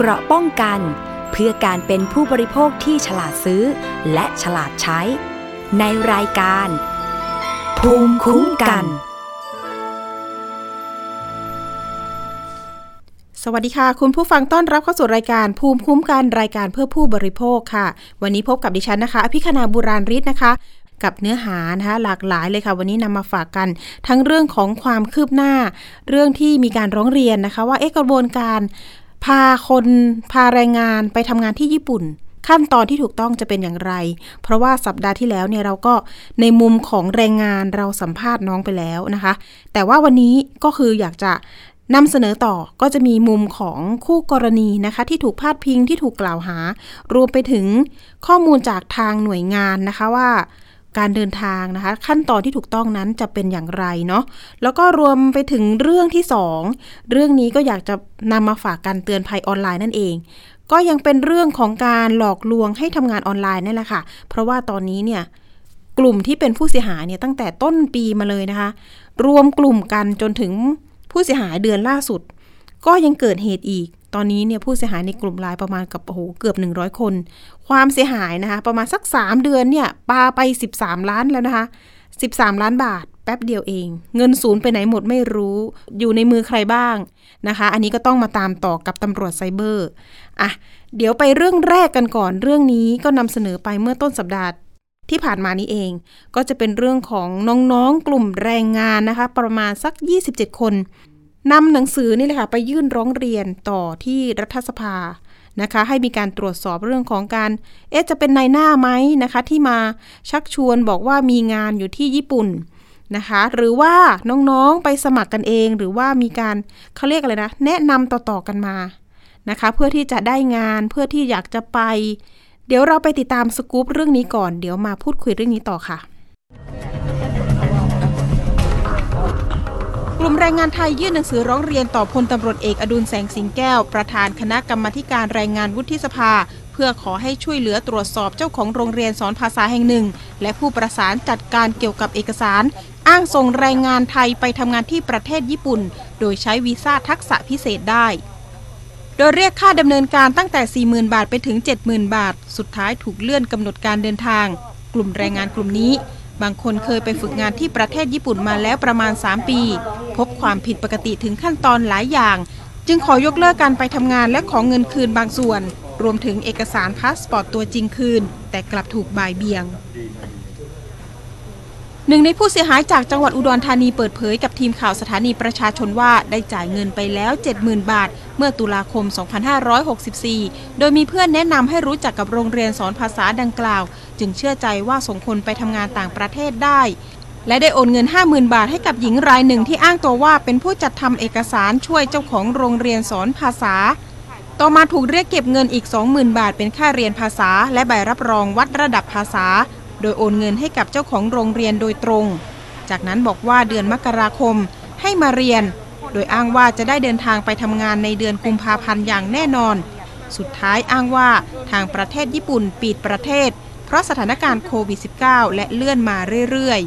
เกราะป้องกัน เพื่อการเป็นผู้บริโภคที่ฉลาดซื้อ และฉลาดใช้ ในรายการ ภูมิคุ้มกัน สวัสดีค่ะ คุณผู้ฟังต้อนรับเข้าสู่รายการภูมิคุ้มกันรายการเพื่อผู้บริโภคค่ะ วันนี้พบกับดิฉันนะคะอภิคณาบุราริศนะคะกับเนื้อหานะคะหลากหลายเลยค่ะ วันนี้นำมาฝากกัน ทั้งเรื่องของความคืบหน้า เรื่องที่มีการร้องเรียนนะคะ ว่าเอ๊ะกระบวนการ พาคนพาแรงงานไปทำงานที่ญี่ปุ่น ขั้นตอนที่ถูกต้องจะเป็นอย่างไร เพราะว่าสัปดาห์ที่แล้วเนี่ยเราก็ในมุมของแรงงานเราสัมภาษณ์น้องไปแล้วนะคะ แต่ว่าวันนี้ก็คืออยากจะนำเสนอต่อก็จะมีมุมของคู่กรณีนะคะ ที่ถูกพาดพิงที่ถูกกล่าวหา รวมไปถึงข้อมูลจากทางหน่วยงานนะคะว่า การเดินทางนะคะ ขั้นตอนที่ถูกต้องนั้นจะเป็นอย่างไรเนาะแล้วก็รวมไปถึงเรื่องที่ 2 เรื่องนี้ก็อยากจะนำมาฝากกันเตือนภัยออนไลน์นั่นเองก็ยังเป็นเรื่องของการหลอกลวงให้ทำงานออนไลน์นั่แหละค่ะ เพราะว่าตอนนี้เนี่ยกลุ่มที่เป็นผู้เสียหายเนี่ยตั้งแต่ต้นปีมาเลยนะคะ รวมกลุ่มกันจนถึงผู้เสียหายเดือนล่าสุด ก็ยังเกิดเหตุอีก ตอนนี้เนี่ยผู้เสียหายในกลุ่มไลน์ประมาณกับโอ้โหเกือบ 100 คน ความเสียหายนะคะประมาณสัก 3 เดือนเนี่ยปาไป 13 ล้านแล้วนะคะ 13 ล้านบาทแป๊บเดียวเอง เงินศูนย์ไปไหนหมดไม่รู้ อยู่ในมือใครบ้างนะคะ อันนี้ก็ต้องมาตามต่อกับตำรวจไซเบอร์อะเดี๋ยวไปเรื่องแรกกันก่อน เรื่องนี้ก็นำเสนอไปเมื่อต้นสัปดาห์ที่ผ่านมานี้เอง ก็จะเป็นเรื่องของน้องๆกลุ่มแรงงานนะคะ ประมาณสัก 27 คน นำหนังสือนี่แหละค่ะไปยื่นร้องเรียนต่อที่รัฐสภานะคะให้มีการตรวจสอบเรื่องของการเอ๊ะจะเป็นนายหน้าไหมนะคะที่มาชักชวนบอกว่ามีงานอยู่ที่ญี่ปุ่นนะคะหรือว่าน้องๆไปสมัครกันเอง หรือว่ามีการเขาเรียกอะไรนะแนะนำต่อๆกันมานะคะเพื่อที่จะได้งานเพื่อที่อยากจะไป เดี๋ยวเราไปติดตามสกู๊ปเรื่องนี้ก่อน เดี๋ยวมาพูดคุยเรื่องนี้ต่อค่ะ กลุ่มแรงงานไทยยื่นหนังสือร้องเรียนต่อพลตำรวจเอกอดุลแสงสิงแก้ว ประธานคณะกรรมการแรงงานวุฒิสภา เพื่อขอให้ช่วยเหลือตรวจสอบเจ้าของโรงเรียนสอนภาษาแห่งหนึ่ง และผู้ประสานจัดการเกี่ยวกับเอกสาร อ้างส่งแรงงานไทยไปทำงานที่ประเทศญี่ปุ่น โดยใช้วีซ่าทักษะพิเศษได้โดยเรียกค่าดำเนินการตั้งแต่ 40,000 บาทไปถึง 70,000 บาท สุดท้ายถูกเลื่อนกำหนดการเดินทาง กลุ่มแรงงานกลุ่มนี้ บางคนเคยไปฝึกงานที่ประเทศญี่ปุ่นมาแล้วประมาณ 3 ปี พบความผิดปกติถึงขั้นตอนหลายอย่าง จึงขอยกเลิกการไปทำงานและขอเงินคืนบางส่วน รวมถึงเอกสารพาสปอร์ตตัวจริงคืน แต่กลับถูกบ่ายเบี่ยง หนึ่งในผู้เสียหายจากจังหวัดอุดรธานีเปิดเผยกับทีมข่าวสถานีประชาชนว่าได้จ่ายเงินไปแล้ว 70,000 บาท เมื่อตุลาคม 2564 โดยมีเพื่อนแนะนำให้รู้จักกับโรงเรียนสอนภาษาดังกล่าว จึงเชื่อใจว่าส่งคนไปทำงานต่างประเทศได้ และได้โอนเงิน 50,000 บาทให้กับหญิงรายหนึ่งที่อ้างตัวว่าเป็นผู้จัดทำเอกสารช่วยเจ้าของโรงเรียนสอนภาษา ต่อมาถูกเรียกเก็บเงินอีก 20,000 บาทเป็นค่าเรียนภาษา และใบรับรองวัดระดับภาษา โดยโอนเงินให้กับเจ้าของโรงเรียนโดยตรง จากนั้นบอกว่าเดือนมกราคมให้มาเรียน โดยอ้างว่าจะได้เดินทางไปทำงานในเดือนกุมภาพันธ์อย่างแน่นอน สุดท้ายอ้างว่าทางประเทศญี่ปุ่นปิดประเทศ เพราะสถานการณ์โควิด -19 และเลื่อนมาเรื่อย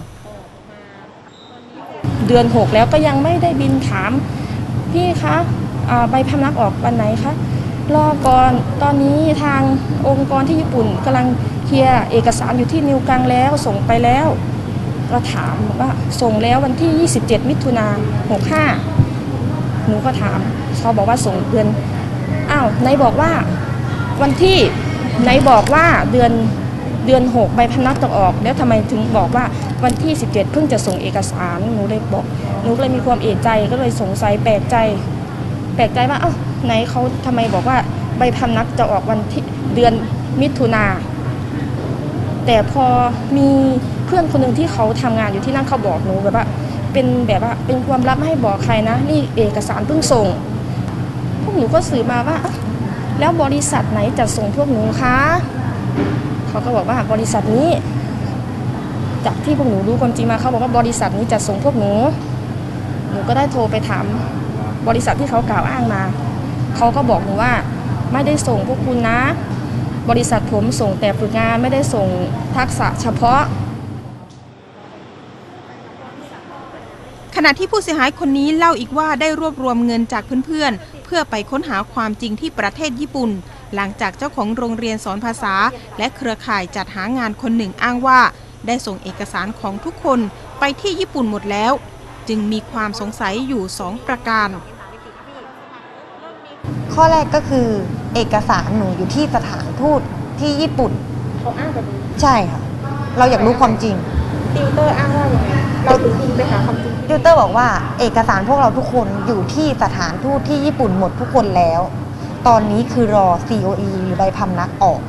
ๆ เดือน 6 แล้วก็ยังไม่ได้บินถาม พี่คะใบพำนักออกวันไหนคะรอก่อนตอนนี้ทางองค์กรที่ญี่ปุ่นกำลัง เคลียร์เอกสารอยู่ที่นิวกังแล้วส่งไปแล้วก็ถามว่าส่งแล้ววันที่ 27 มิถุนา65 หนูก็ถามเขาบอกว่าส่งเดือนอ้าวไหนบอกว่าวันที่ไหนบอกว่าเดือนเดือน 6 ใบพนักจะออก แล้วทำไมถึงบอกว่าวันที่ 17 เพิ่งจะส่งเอกสารหนูเลยบอกหนูเลยมีความเอะใจก็เลยสงสัยแปลกใจ แปลกใจว่าเอ้าไหนเขาทำไมบอกว่าใบพนักจะออกวันที่เดือนมิถุนา แต่พอมีเพื่อนคนหนึ่งที่เขาทำงานอยู่ที่นั่นเขาบอกหนูแบบว่าเป็นแบบว่าเป็นความลับไม่ให้บอกใครนะนี่เอกสารเพิ่งส่ง พวกหนูก็สืบมาว่า แล้วบริษัทไหนจะส่งพวกหนูคะเขาก็บอกว่าบริษัทนี้ จากที่พวกหนูรู้ความจริงมาเขาบอกว่าบริษัทนี้จะส่งพวกหนู หนูก็ได้โทรไปถามบริษัทที่เขากล่าวอ้างมาเขาก็บอกหนูว่า ไม่ได้ส่งพวกคุณนะ บริษัทผมส่งแต่ฝึกงานไม่ได้ส่งทักษะเฉพาะ ขณะที่ผู้เสียหายคนนี้เล่าอีกว่าได้รวบรวมเงินจากเพื่อนๆ เพื่อไปค้นหาความจริงที่ประเทศญี่ปุ่น หลังจากเจ้าของโรงเรียนสอนภาษา และเครือข่ายจัดหางานคนหนึ่งอ้างว่า ได้ส่งเอกสารของทุกคนไปที่ญี่ปุ่นหมดแล้ว จึงมีความสงสัยอยู่2ประการ ข้อแรกก็คือเอกสารหนูอยู่ที่สถานทูตที่ญี่ปุ่น เขาอ้างแบบนี้ใช่ค่ะ เราอยากรู้ความจริง ติวเตอร์อ้างว่าอย่างไรเราถึงบินไปหาความจริงติวเตอร์บอกว่าเอกสารพวกเราทุกคนอยู่ที่สถานทูตที่ญี่ปุ่นหมดทุกคนแล้ว ตอนนี้คือรอ COE หรือใบพำนักออก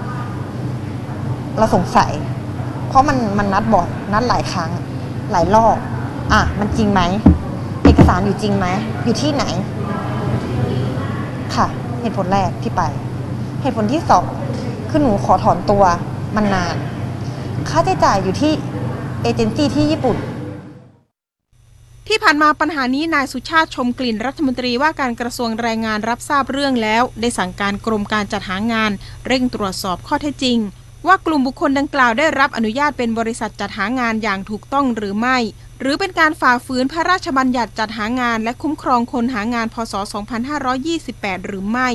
เราสงสัย เพราะมันมันนัดบ่อยนัดหลายครั้ง หลายรอบอะ มันจริงไหม เอกสารอยู่จริงไหม อยู่ที่ไหน ค่ะ เหตุผลแรกที่ไป เหตุผลที่สองคือหนูขอถอนตัวมันนาน ค่าใช้จ่ายอยู่ที่เอเจนซี่ที่ญี่ปุ่น ที่ผ่านมาปัญหานี้นายสุชาติชมกลิ่นรัฐมนตรีว่าการกระทรวงแรงงานรับทราบเรื่องแล้ว ได้สั่งการกรมการจัดหางาน เร่งตรวจสอบข้อเท็จจริง ว่ากลุ่มบุคคลดังกล่าวได้รับอนุญาตเป็นบริษัทจัดหางานอย่างถูกต้องหรือไม่ หรือเป็นการฝ่าฝืนพระราชบัญญัติจัดหางานและคุ้มครองคนหางาน พศ 2528 หรือไม่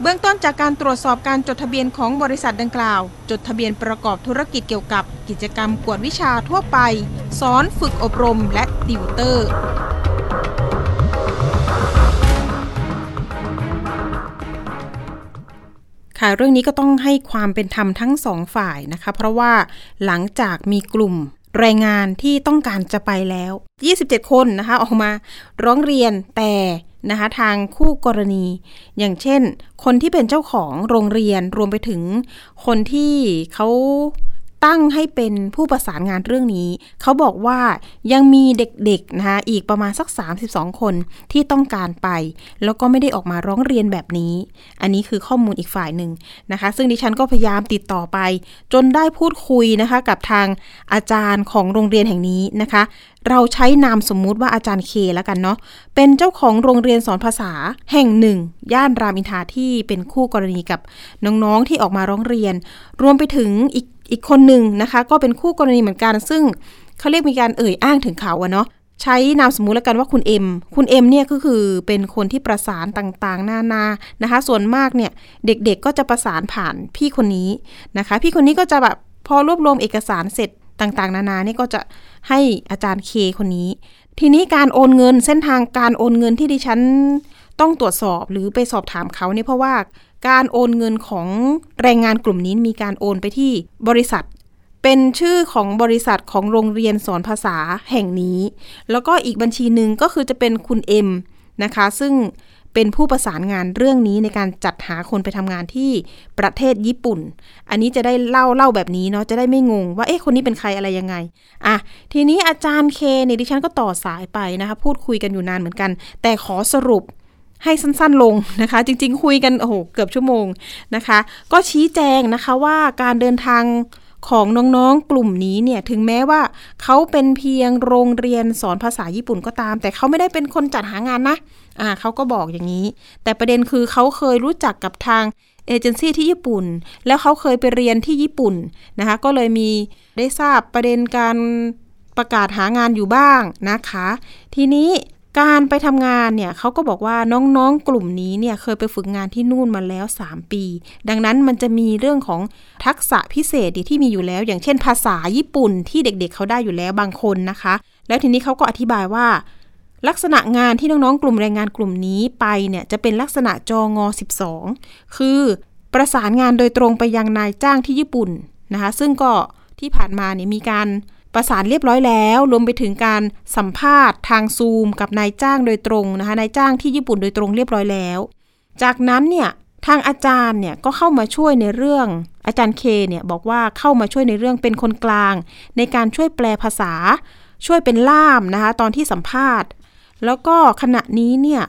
เบื้องต้นจากการตรวจสอบการจดทะเบียนของบริษัทดังกล่าว จดทะเบียนประกอบธุรกิจเกี่ยวกับกิจกรรมกวดวิชาทั่วไป สอนฝึกอบรมและติวเตอร์ค่ะเรื่องนี้ก็ต้องให้ความเป็นธรรมทั้งสองฝ่ายนะคะ เพราะว่าหลังจากมีกลุ่ม แรงงานที่ต้องการจะไปแล้ว 27 คนนะคะออกมาร้องเรียนแต่นะคะทางคู่กรณี อย่างเช่น คนที่เป็นเจ้าของโรงเรียนรวมไปถึงคนที่เขา ตั้งให้เป็นผู้ประสานงานเรื่องนี้ เขาบอกว่ายังมีเด็กๆนะคะอีกประมาณสัก 32 คนที่ต้องการไป แล้วก็ไม่ได้ออกมาร้องเรียนแบบนี้ อันนี้คือข้อมูลอีกฝ่ายหนึ่งนะคะ ซึ่งดิฉันก็พยายามติดต่อไป จนได้พูดคุยนะคะกับทางอาจารย์ของโรงเรียนแห่งนี้นะคะ เราใช้นามสมมุติว่าอาจารย์เคแล้วกันเนาะเป็นเจ้าของโรงเรียนสอนภาษาแห่งหนึ่ง ย่านรามอินทราที่เป็นคู่กรณีกับน้องๆที่ออกมาร้องเรียน รวมไปถึงอีก อีกคนหนึ่งนะคะ ก็เป็นคู่กรณีเหมือนกัน ซึ่งเขาเรียกมีการเอ่ยอ้างถึงเขาอะเนาะใช้นามสมมุติแล้วกันว่าคุณเอ็มคุณเอ็มเนี่ยก็คือเป็นคนที่ประสานต่างๆ นานานะคะ ส่วนมากเนี่ยเด็กๆก็จะประสานผ่านพี่คนนี้นะคะ พี่คนนี้ก็จะแบบพอรวบรวมเอกสารเสร็จต่างๆ นานานี่ก็จะให้อาจารย์เคคนนี้ ทีนี้การโอนเงินเส้นทางการโอนเงินที่ดิฉันต้องตรวจสอบหรือไปสอบถามเขาเนี่ยเพราะว่า การโอนเงินของแรงงานกลุ่มนี้มีการโอนไปที่บริษัท เป็นชื่อของบริษัทของโรงเรียนสอนภาษาแห่งนี้ แล้วก็อีกบัญชีหนึ่งก็คือจะเป็นคุณเอ็มนะคะ ซึ่งเป็นผู้ประสานงานเรื่องนี้ในการจัดหาคนไปทำงานที่ประเทศญี่ปุ่น อันนี้จะได้เล่าเล่าแบบนี้เนาะจะได้ไม่งง ว่าเอ๊ะคนนี้เป็นใครอะไรยังไงอะทีนี้อาจารย์เคเนี่ยดิฉันก็ต่อสายไปนะคะ พูดคุยกันอยู่นานเหมือนกัน แต่ขอสรุป ให้สั้นๆลงนะคะ จริง ๆ คุยกันโอ้โหเกือบชั่วโมงนะคะ ก็ชี้แจงนะคะว่าการเดินทางของน้องๆกลุ่มนี้เนี่ยถึงแม้ว่าเขาเป็นเพียงโรงเรียนสอนภาษาญี่ปุ่นก็ตาม แต่เขาไม่ได้เป็นคนจัดหางานนะอ่าเขาก็บอกอย่างนี้ แต่ประเด็นคือเขาเคยรู้จักกับทางเอเจนซี่ที่ญี่ปุ่น แล้วเขาเคยไปเรียนที่ญี่ปุ่นนะคะก็เลยมีได้ทราบประเด็นการประกาศหางานอยู่บ้างนะคะ ทีนี้ การไปทำงานเนี่ยเขาก็บอกว่าน้องๆกลุ่มนี้เนี่ยเคยไปฝึกงานที่นู่นมาแล้ว 3 ปี ดังนั้นมันจะมีเรื่องของทักษะพิเศษที่มีอยู่แล้ว อย่างเช่น ภาษาญี่ปุ่นที่เด็กๆเเขาได้อยู่แล้วบางคนนะคะ แล้วทีนี้เขาก็อธิบายว่า ลักษณะงานที่น้องๆกลุ่มแรงงานกลุ่มนี้ไปเนี่ยจะเป็นลักษณะจองอ 12 คือประสานงานโดยตรงไปยังนายจ้างที่ญี่ปุ่นนะคะ ซึ่งก็ที่ผ่านมาเนี่ยมีการ ประสานเรียบร้อยแล้ว รวมไปถึงการสัมภาษณ์ทางซูม กับนายจ้างโดยตรงนะคะนายจ้างที่ญี่ปุ่นโดยตรงเรียบร้อยแล้ว จากนั้นเนี่ยทางอาจารย์เนี่ยก็เข้ามาช่วยในเรื่อง อาจารย์เคเนี่ยบอกว่าเข้ามาช่วยในเรื่องเป็นคนกลาง ในการช่วยแปลภาษา ช่วยเป็นล่ามนะคะตอนที่สัมภาษณ์ แล้วก็ขณะนี้เนี่ย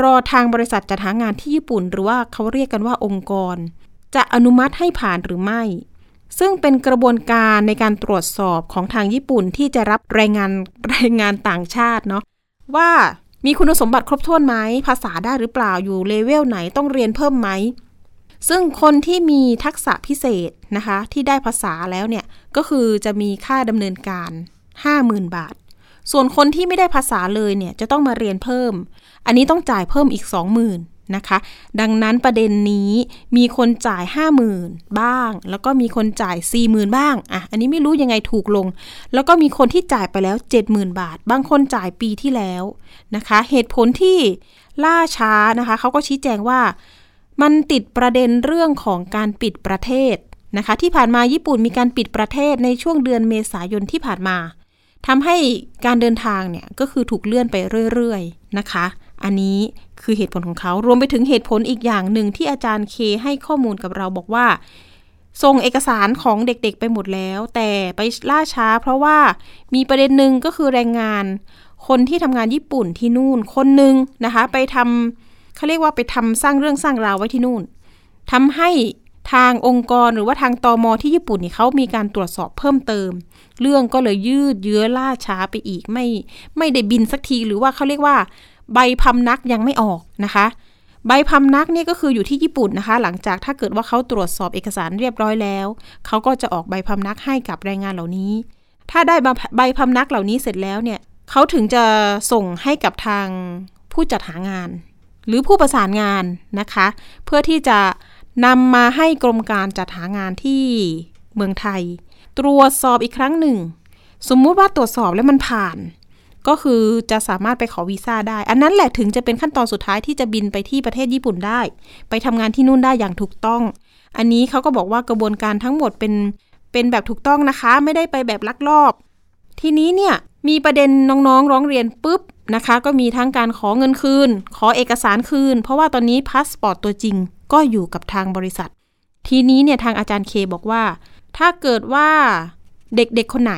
รอทางบริษัทจัดหางานที่ญี่ปุ่น หรือว่าเขาเรียกกันว่าองค์กร จะอนุมัติให้ผ่านหรือไม่ ซึ่งเป็นกระบวนการในการตรวจสอบของทางญี่ปุ่นที่จะรับแรงงานแรงงานต่างชาติเนาะว่ามีคุณสมบัติครบถ้วนไหมภาษาได้หรือเปล่าอยู่เลเวลไหนต้องเรียนเพิ่มไหม ซึ่งคนที่มีทักษะพิเศษนะคะ ที่ได้ภาษาแล้วเนี่ย ก็คือจะมีค่าดำเนินการ 50,000 บาท ส่วนคนที่ไม่ได้ภาษาเลยเนี่ย จะต้องมาเรียนเพิ่ม อันนี้ต้องจ่ายเพิ่มอีก 20,000 นะคะ ดังนั้นประเด็นนี้มีคนจ่าย 50,000 บ้าง แล้วก็มีคนจ่าย 40,000 บ้างอะอันนี้ไม่รู้ยังไงถูกลง แล้วก็มีคนที่จ่ายไปแล้ว 70,000 บาท บางคนจ่ายปีที่แล้วนะคะ เหตุผลที่ล่าช้านะคะเขาก็ชี้แจงว่ามันติดประเด็นเรื่องของการปิดประเทศนะคะที่ผ่านมาญี่ปุ่นมีการปิดประเทศในช่วงเดือนเมษายนที่ผ่านมาทำให้การเดินทางเนี่ยก็คือถูกเลื่อนไปเรื่อยๆนะคะ อันนี้ คือเหตุผลของเขารวมไปถึงเหตุผลอีกอย่างหนึ่งที่อาจารย์เคให้ข้อมูลกับเราบอกว่า ส่งเอกสารของเด็กๆไปหมดแล้ว แต่ไปล่าช้า เพราะว่ามีประเด็นหนึ่งก็คือแรงงาน คนที่ทำงานญี่ปุ่นที่นู่นคนหนึ่งนะคะ ไปทำเขาเรียกว่าไปทำสร้างเรื่องสร้างราวไว้ที่นู่นทำให้ทางองค์กรหรือว่าทางตอมอที่ญี่ปุ่นนี่เขามีการตรวจสอบเพิ่มเติม เรื่องก็เลยยืดเยื้อล่าช้าไปอีกไม่ไม่ได้บินสักทีหรือว่าเขาเรียกว่า ใบพำนักยังไม่ออกนะคะ ใบพำนักนี่ก็คืออยู่ที่ญี่ปุ่นนะคะ หลังจากถ้าเกิดว่าเขาตรวจสอบเอกสารเรียบร้อยแล้ว เขาก็จะออกใบพำนักให้กับแรงงานเหล่านี้ ถ้าได้ใบพำนักเหล่านี้เสร็จแล้วเนี่ยเขาถึงจะส่งให้กับทางผู้จัดหางาน หรือผู้ประสานงานนะคะ เพื่อที่จะนำมาให้กรมการจัดหางานที่เมืองไทย ตรวจสอบอีกครั้งหนึ่ง สมมุติว่าตรวจสอบแล้วมันผ่าน ก็คือจะสามารถไปขอวีซ่าได้ อันนั้นแหละถึงจะเป็นขั้นตอนสุดท้ายที่จะบินไปที่ประเทศญี่ปุ่นได้ ไปทำงานที่นู่นได้อย่างถูกต้อง อันนี้เขาก็บอกว่ากระบวนการทั้งหมดเป็นเป็นแบบถูกต้องนะคะ ไม่ได้ไปแบบลักลอบ ทีนี้เนี่ยมีประเด็นน้องๆร้องเรียนปุ๊บนะคะ ก็มีทั้งการขอเงินคืน ขอเอกสารคืน เพราะว่าตอนนี้พาสปอร์ตตัวจริงก็อยู่กับทางบริษัท ทีนี้เนี่ยทางอาจารย์เคบอกว่า ถ้าเกิดว่าเด็กๆคนไหน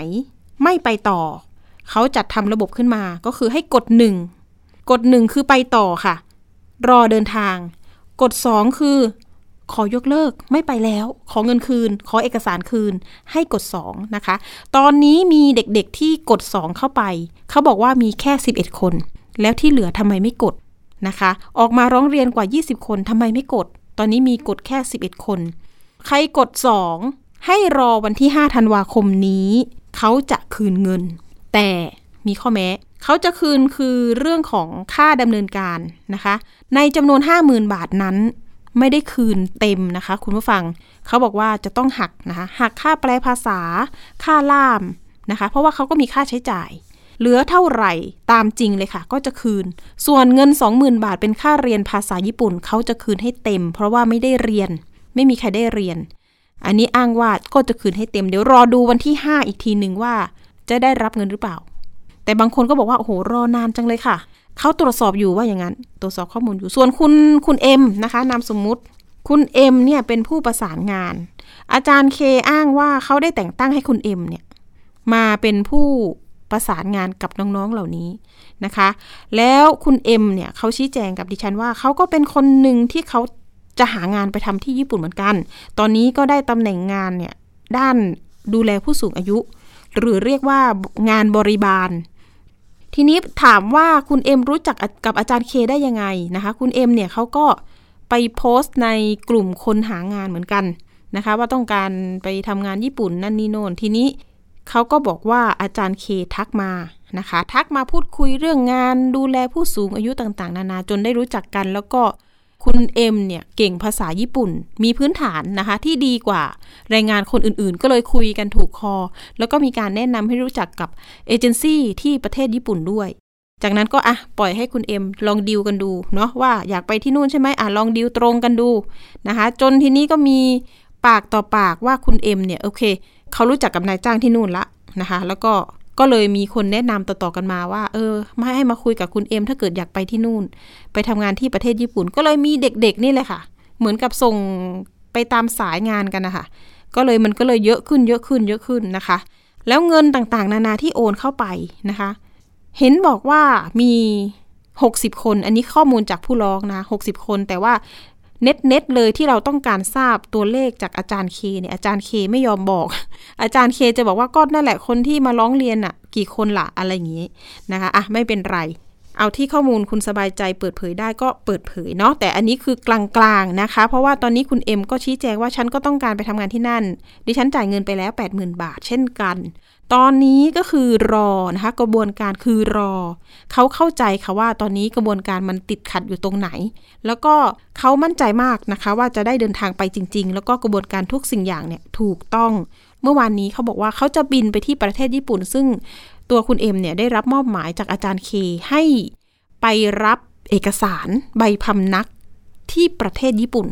ไม่ไปต่อ เขาจัดทำระบบขึ้นมา ก็คือให้กดหนึ่งกดหนึ่งคือไปต่อค่ะ รอเดินทาง กดสองคือ ขอยกเลิกไม่ไปแล้ว ขอเงินคืน ขอเอกสารคืน ให้กด2นะคะ ตอนนี้มีเด็กๆที่กด2เข้าไป เขาบอกว่ามีแค่ 11 คน แล้วที่เหลือทำไมไม่กดนะคะ ออกมาร้องเรียนกว่า 20 คนทำไมไม่กด ตอนนี้มีกฎแค่ 11 คน ใครกด2ให้รอวันที่ 5 ธันวาคมนี้ เขาจะคืนเงิน แต่มีข้อแม้ เขาจะคืนคือเรื่องของค่าดำเนินการนะคะ ในจำนวน 50,000 บาทนั้น ไม่ได้คืนเต็มนะคะ คุณผู้ฟัง เขาบอกว่าจะต้องหักนะคะหักค่าแปลภาษา ค่าล่ามนะคะ เพราะว่าเขาก็มีค่าใช้จ่าย เหลือเท่าไหร่ตามจริงเลยค่ะ ก็จะคืน ส่วนเงิน 20,000 บาทเป็นค่าเรียนภาษาญี่ปุ่น เขาจะคืนให้เต็ม เพราะว่าไม่ได้เรียน ไม่มีใครได้เรียน อันนี้อ้างว่าก็จะคืนให้เต็ม เดี๋ยวรอดูวันที่ 5 อีกทีหนึ่งว่า จะได้รับเงินหรือเปล่า แต่บางคนก็บอกว่าโอ้โหรอนานจังเลยค่ะเขาตรวจสอบอยู่ว่าอย่างนั้น ตรวจสอบข้อมูลอยู่ ส่วนคุณคุณเอ็มนะคะ นามสมมุติ คุณเอ็มเนี่ยเป็นผู้ประสานงาน อาจารย์เคอ้างว่าเขาได้แต่งตั้งให้คุณเอ็มเนี่ยมาเป็นผู้ประสานงานกับน้องๆเหล่านี้นะคะ แล้วคุณเอ็มเนี่ยเขาชี้แจงกับดิฉันว่าเขาก็เป็นคนหนึ่งที่เขาจะหางานไปทำที่ญี่ปุ่นเหมือนกัน ตอนนี้ก็ได้ตำแหน่งงานเนี่ยด้านดูแลผู้สูงอายุ หรือเรียกว่างานบริบาล ทีนี้ถามว่าคุณเอ็มรู้จักกับอาจารย์เคได้ยังไงนะคะ คุณเอ็มเนี่ยเขาก็ไปโพสต์ในกลุ่มคนหางานเหมือนกันนะคะ ว่าต้องการไปทำงานญี่ปุ่นนั่นนี่โน่นทีนี้เขาก็บอกว่าอาจารย์เคทักมานะคะ ทักมาพูดคุยเรื่องงานดูแลผู้สูงอายุต่าง ๆ นานาจนได้รู้จักกันแล้วก็ คุณเอ็มเนี่ยเก่งภาษาญี่ปุ่น มีพื้นฐานนะคะที่ดีกว่าแรงงานคนอื่นๆ ก็เลยคุยกันถูกคอ แล้วก็มีการแนะนำให้รู้จักกับเอเจนซี่ที่ประเทศญี่ปุ่นด้วย จากนั้นก็อะปล่อยให้คุณเอ็มลองดิวกันดูเนาะว่าอยากไปที่นู่นใช่ไหมอะลองดิวตรงกันดูนะคะจนทีนี้ก็มีปากต่อปากว่าคุณเอ็มเนี่ยโอเค เขารู้จักกับนายจ้างที่นู่นละนะคะ แล้วก็ ก็เลยมีคนแนะนำต่อๆกันมาว่า เออมาให้มาคุยกับคุณเอ็มถ้าเกิดอยากไปที่นู่น ไปทำงานที่ประเทศญี่ปุ่น ก็เลยมีเด็กๆนี่เลยค่ะ เหมือนกับส่งไปตามสายงานกันนะคะก็เลยมันก็เลยเยอะขึ้นเยอะขึ้นเยอะขึ้นนะคะ แล้วเงินต่างๆ นานาที่โอนเข้าไปนะคะ เห็นบอกว่ามี 60 คน อันนี้ข้อมูลจากผู้ร้องนะ 60 คน แต่ว่า เน็ตเน็ตเลยที่เราต้องการทราบตัวเลขจากอาจารย์เคเนี่ยอาจารย์เคไม่ยอมบอก อาจารย์เคจะบอกว่าก็นั่นแหละคนที่มาร้องเรียนอะกี่คนละอะไรอย่างนี้นะคะอะไม่เป็นไร เอาที่ข้อมูลคุณสบายใจเปิดเผยได้ก็เปิดเผยเนาะแต่อันนี้คือกลางๆนะคะ เพราะว่าตอนนี้คุณเอ็มก็ชี้แจงว่าฉันก็ต้องการไปทำงานที่นั่น ดิฉันจ่ายเงินไปแล้ว 80,000 บาท เช่นกัน ตอนนี้ก็คือรอนะคะกระบวนการคือรอ เขาเข้าใจค่ะว่าตอนนี้กระบวนการมันติดขัดอยู่ตรงไหน แล้วก็เขามั่นใจมากนะคะ ว่าจะได้เดินทางไปจริง ๆ แล้วก็กระบวนการทุกสิ่งอย่างเนี่ยถูกต้อง เมื่อวานนี้เขาบอกว่าเขาจะบินไปที่ประเทศญี่ปุ่น ซึ่งตัวคุณเอ็มเนี่ยได้รับมอบหมายจากอาจารย์เคให้ไปรับเอกสารใบพำนักที่ประเทศญี่ปุ่น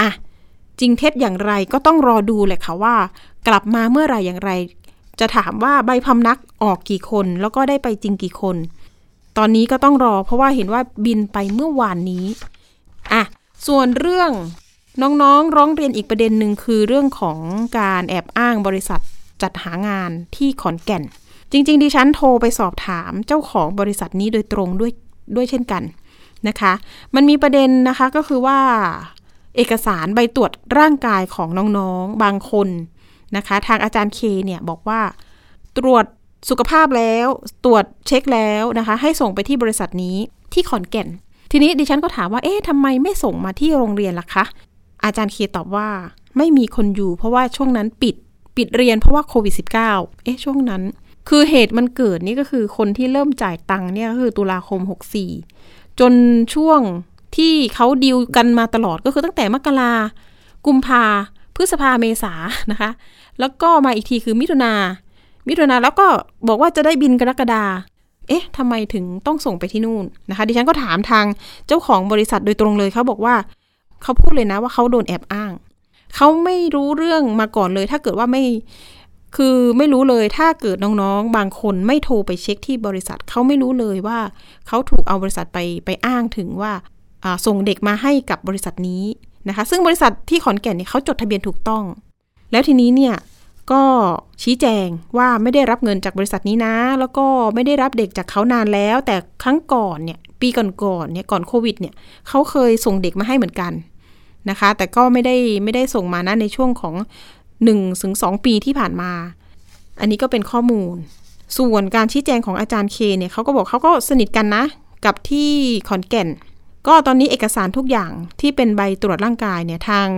อะจริงเท็จอย่างไรก็ต้องรอดูแหละค่ะว่า กลับมาเมื่อไหร่อย่างไร จะถามว่าใบพำนักออกกี่คน แล้วก็ได้ไปจริงกี่คน ตอนนี้ก็ต้องรอ เพราะว่าเห็นว่าบินไปเมื่อวานนี้อะส่วนเรื่องน้องๆ ร้องเรียนอีกประเด็นหนึ่งคือเรื่องของการแอบอ้างบริษัทจัดหางานที่ขอนแก่น จริง ๆ ดิฉันโทรไปสอบถามเจ้าของบริษัทนี้โดยตรงด้วยด้วยเช่นกันนะคะ มันมีประเด็นนะคะก็คือว่า เอกสารใบตรวจร่างกายของน้องๆ บางคน นะคะ ทางอาจารย์เคเนี่ยบอกว่าตรวจสุขภาพแล้วตรวจเช็คแล้วนะคะ ให้ส่งไปที่บริษัทนี้ที่ขอนแก่น ทีนี้ดิฉันก็ถามว่าเอ๊ะทำไมไม่ส่งมาที่โรงเรียนล่ะคะ อาจารย์เคตอบว่าไม่มีคนอยู่ เพราะว่าช่วงนั้นปิดปิดเรียนเพราะว่าโควิด -19 เอ๊ะช่วงนั้น คือเหตุมันเกิดนี่ก็คือคนที่เริ่มจ่ายตังค์เนี่ยก็คือตุลาคม 64 จนช่วงที่เขาดีลกันมาตลอดก็คือตั้งแต่มกรากุมภา พฤษภาเมษานะคะ แล้วก็มาอีกทีคือมิถุนา มิถุนาแล้วก็บอกว่าจะได้บินกรกฎาเอ๊ะทำไมถึงต้องส่งไปที่นู่นนะคะ ดิฉันก็ถามทางเจ้าของบริษัทโดยตรงเลยเขาบอกว่าเขาพูดเลยนะว่าเขาโดนแอบอ้าง เขาไม่รู้เรื่องมาก่อนเลย ถ้าเกิดว่าไม่คือไม่รู้เลยถ้าเกิดน้องๆ บางคนไม่โทรไปเช็คที่บริษัทเขาไม่รู้เลยว่าเขาถูกเอาบริษัทไปไปอ้างถึงว่าส่งเด็กมาให้กับบริษัทนี้ นะคะ ซึ่งบริษัทที่ขอนแก่นเนี่ยเขาจดทะเบียนถูกต้อง แล้วทีนี้เนี่ยก็ชี้แจงว่าไม่ได้รับเงินจากบริษัทนี้นะ แล้วก็ไม่ได้รับเด็กจากเขานานแล้ว แต่ครั้งก่อนเนี่ยปีก่อนๆเนี่ยก่อนโควิดเนี่ยเขาเคยส่งเด็กมาให้เหมือนกันนะคะ แต่ก็ไม่ได้ไม่ได้ส่งมานะในช่วงของ1ถึง2ปีที่ผ่านมา อันนี้ก็เป็นข้อมูล ส่วนการชี้แจงของอาจารย์เคเนี่ยเขาก็บอกเขาก็สนิทกันนะ กับที่ขอนแก่น ก็ตอนนี้เอกสารทุกอย่างที่เป็นใบตรวจร่างกายเนี่ยทาง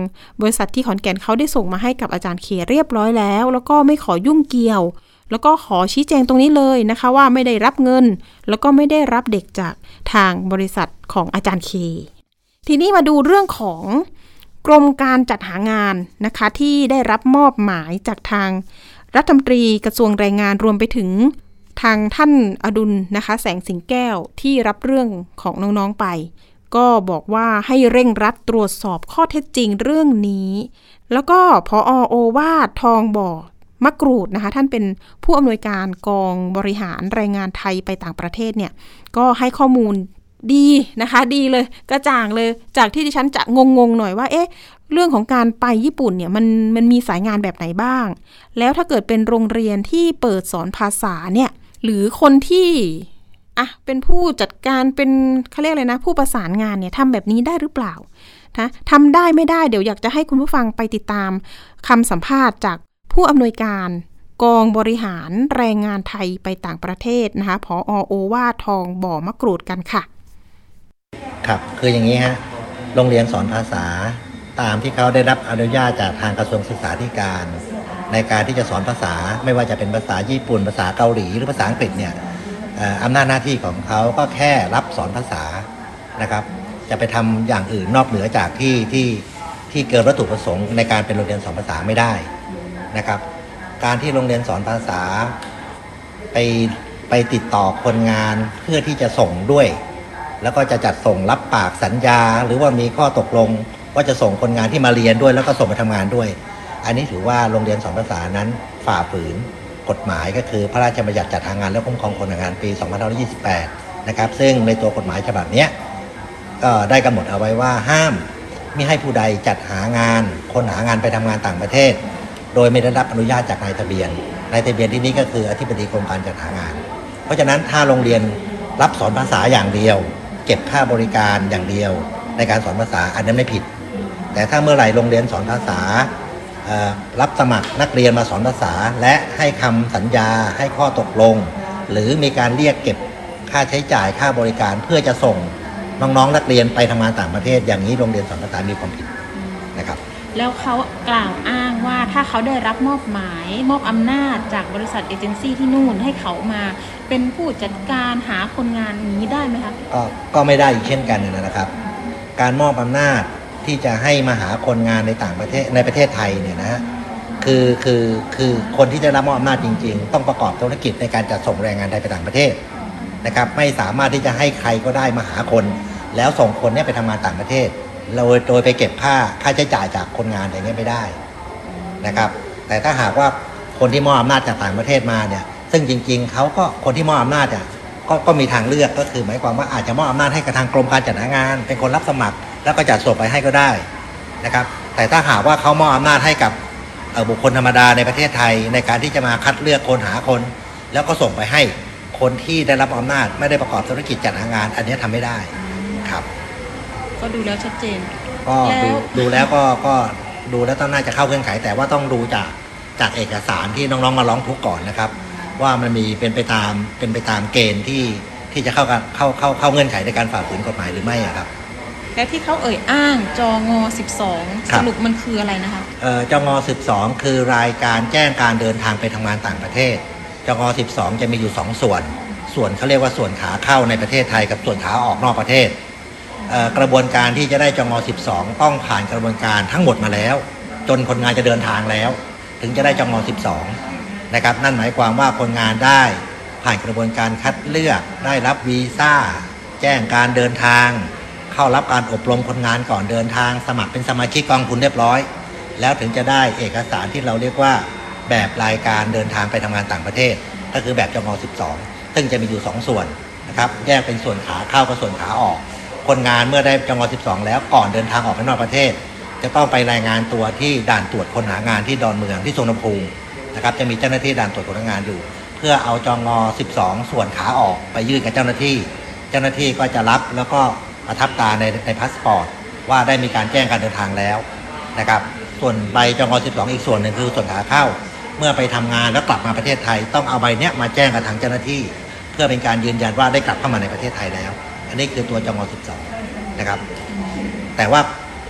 บริษัทที่ขอนแก่นเขาได้ส่งมาให้กับอาจารย์เคเรียบร้อยแล้ว แล้วก็ไม่ขอยุ่งเกี่ยว แล้วก็ขอชี้แจงตรงนี้เลยนะคะ ว่าไม่ได้รับเงิน แล้วก็ไม่ได้รับเด็กจากทางบริษัทของอาจารย์เค ทีนี้มาดูเรื่องของกรมการจัดหางานนะคะที่ได้รับมอบหมายจากทางรัฐมนตรีกระทรวงแรงงานรวมไปถึงทางท่านอดุลนะคะ แสงสิงแก้วที่รับเรื่องของน้องๆไป ก็บอกว่าให้เร่งรัดตรวจสอบข้อเท็จจริงเรื่องนี้ แล้วก็พอโอวาดทองบ่อมะกรูดนะคะท่านเป็นผู้อำนวยการกองบริหารแรงงานไทยไปต่างประเทศเนี่ยก็ให้ข้อมูลดีนะคะดีเลยกระจ่างเลยจากที่ดิฉันจะงงๆหน่อยว่าเอ๊ะเรื่องของการไปญี่ปุ่นเนี่ยมันมันมีสายงานแบบไหนบ้าง แล้วถ้าเกิดเป็นโรงเรียนที่เปิดสอนภาษาเนี่ยหรือคนที่ อะเป็นผู้จัดการเป็นเขาเรียกอะไรนะ ผู้ประสานงานเนี่ยทำแบบนี้ได้หรือเปล่านะทำได้ไม่ได้เดี๋ยวอยากจะให้คุณผู้ฟังไปติดตามคำสัมภาษณ์จากผู้อำนวยการกองบริหารแรงงานไทยไปต่างประเทศนะคะผอโอวาทองบ่อมะกรูดกันค่ะ ครับคืออย่างนี้ฮะโรงเรียนสอนภาษาตามที่เขาได้รับอนุญาตจากทางกระทรวงศึกษาธิการ ในการที่จะสอนภาษาไม่ว่าจะเป็นภาษาญี่ปุ่น ภาษาเกาหลีหรือภาษาอังกฤษเนี่ย อำนาจหน้าที่ของเขาก็แค่รับสอนภาษานะครับ จะไปทำอย่างอื่นนอกเหนือจากที่ที่ที่เกินวัตถุประสงค์ในการเป็นโรงเรียนสอนภาษาไม่ได้นะครับ การที่โรงเรียนสอนภาษาไปไปติดต่อคนงานเพื่อที่จะส่งด้วย แล้วก็จะจัดส่งรับปากสัญญา หรือว่ามีข้อตกลงว่าจะส่งคนงานที่มาเรียนด้วย แล้วก็ส่งไปทำงานด้วย อันนี้ถือว่าโรงเรียนสอนภาษานั้นฝ่าฝืน กฎหมายก็คือพระราชบัญญัติจัดหางานและคุ้มครองคนงานปี 2528 นะครับ ซึ่งในตัวกฎหมายฉบับนี้ก็ได้กำหนดเอาไว้ว่าห้ามมิให้ผู้ใดจัดหางาน คนหางานไปทำงานต่างประเทศ โดยไม่ได้รับอนุญาตจากนายทะเบียนนายทะเบียนที่นี้ก็คืออธิบดีกรมการจัดหางาน เพราะฉะนั้นถ้าโรงเรียนรับสอนภาษาอย่างเดียว เก็บค่าบริการอย่างเดียว ในการสอนภาษาอันนั้นไม่ผิด แต่ถ้าเมื่อไหร่โรงเรียนสอนภาษา รับสมัครนักเรียนมาสอนภาษา และให้คำสัญญาให้ข้อตกลง หรือมีการเรียกเก็บค่าใช้จ่ายค่าบริการเพื่อจะส่งน้องๆนักเรียนไปทำงานต่างประเทศ อย่างนี้โรงเรียนสอนภาษามีความผิดนะครับ แล้วเขากล่าวอ้างว่าถ้าเขาได้รับมอบหมาย มอบอำนาจจากบริษัทเอเจนซี่ที่นู่นให้เขามาเป็นผู้จัดการหาคนงานอย่างนี้ได้ไหมคะก็ก็ไม่ได้อีกเช่นกันนะครับ การมอบอำนาจ ที่จะให้มาหาคนงานในต่างประเทศในประเทศไทยเนี่ยนะฮะคือคือคือคนที่จะรับมอบอำนาจจริง ๆ ต้องประกอบธุรกิจในการจัดส่งแรงงานไทยไปต่างประเทศนะครับ ไม่สามารถที่จะให้ใครก็ได้มาหาคน แล้วส่งคนเนี้ไปทำงานต่างประเทศโดยโดยไปเก็บค่าค่าใช้จ่ายจากคนงานอย่างเงี้ยไม่ได้นะครับ แต่ถ้าหากว่าคนที่มอบอำนาจจากต่างประเทศมาเนี่ย ซึ่งจริง ๆเขาก็คนที่มอบอำนาจเนี่ยก็ก็มีทางเลือกก็คือหมายความว่าอาจจะมอบอำนาจให้กับทางกรมการจัดหางาน เป็นคนรับสมัคร แล้วก็จัดส่งไปให้ก็ได้นะครับ แต่ถ้าหากว่าเขามอบอำนาจให้กับเอ่อบุคคลธรรมดาในประเทศไทย ในการที่จะมาคัดเลือกคนหาคน แล้วก็ส่งไปให้คนที่ได้รับอำนาจไม่ได้ประกอบธุรกิจจัดหางาน อันนี้ทำไม่ได้ครับ ก็ดูแล้วชัดเจน ก็แล้วดูดูแล้วก็ก็ดูแล้วต้องน่าจะเข้าเงื่อนไข แต่ว่าต้องดูจากจากเอกสารที่น้องๆมาร้องทุกข์ก่อนนะครับ ว่ามันมีเป็นไปตามเป็นไปตามเกณฑ์ที่ที่จะเข้ากันเข้าเข้าเข้าเงื่อนไขในการฝ่าฝืนกฎหมายหรือไม่อะครับ และที่เขาเอ่ยอ้างจองอค12รัสบ รุปมันคืออะไรนะคะ เอ่อจง12 คือรายการแจ้งการเดินทางไปทำงานต่างประเทศจง12 จะมีอยู่ 2 ส่วน ส่วนเขาเรียกว่าส่วนขาเข้าในประเทศไทยกับส่วนขาออกนอกประเทศเอ่อกระบวนการที่จะได้จง12 ต้องผ่านกระบวนการทั้งหมดมาแล้ว จนคนงานจะเดินทางแล้ว ถึงจะได้จง12 นะครับ นั่นหมายความว่าคนงานได้ผ่านกระบวนการคัดเลือกได้รับวีซ่า แจ้งการเดินทาง เข้ารับการอบรมคนงานก่อนเดินทาง สมัครเป็นสมาชิกกองทุนเรียบร้อย แล้วถึงจะได้เอกสารที่เราเรียกว่าแบบรายการเดินทางไปทำงานต่างประเทศ ก็คือแบบจง12 ซึ่งจะมีอยู่ 2 ส่วนนะครับแยกเป็นส่วนขาเข้ากับส่วนขาออก คนงานเมื่อได้จง12 แล้วก่อนเดินทางออกไปนอกประเทศ จะต้องไปรายงานตัวที่ด่านตรวจคนหางานที่ดอนเมืองที่สุวรรณภูมินะครับจะมีเจ้าหน้าที่ด่านตรวจคนหางานอยู่ เพื่อเอาจงอ12 ส่วนขาออกไปยื่นกับเจ้าหน้าที่ เจ้าหน้าที่ก็จะรับแล้วก็ ประทับตาในในพาสปอร์ตว่าได้มีการแจ้งการเดินทางแล้วนะครับ ส่วนใบจงอ12 อีกส่วนหนึ่งคือส่วนขาเข้า เมื่อไปทำงานแล้วกลับมาประเทศไทย ต้องเอาใบเนี้ยมาแจ้งกับทางเจ้าหน้าที่ เพื่อเป็นการยืนยันว่าได้กลับเข้ามาในประเทศไทยแล้ว อันนี้คือตัวจงอ12 นะครับ แต่ว่า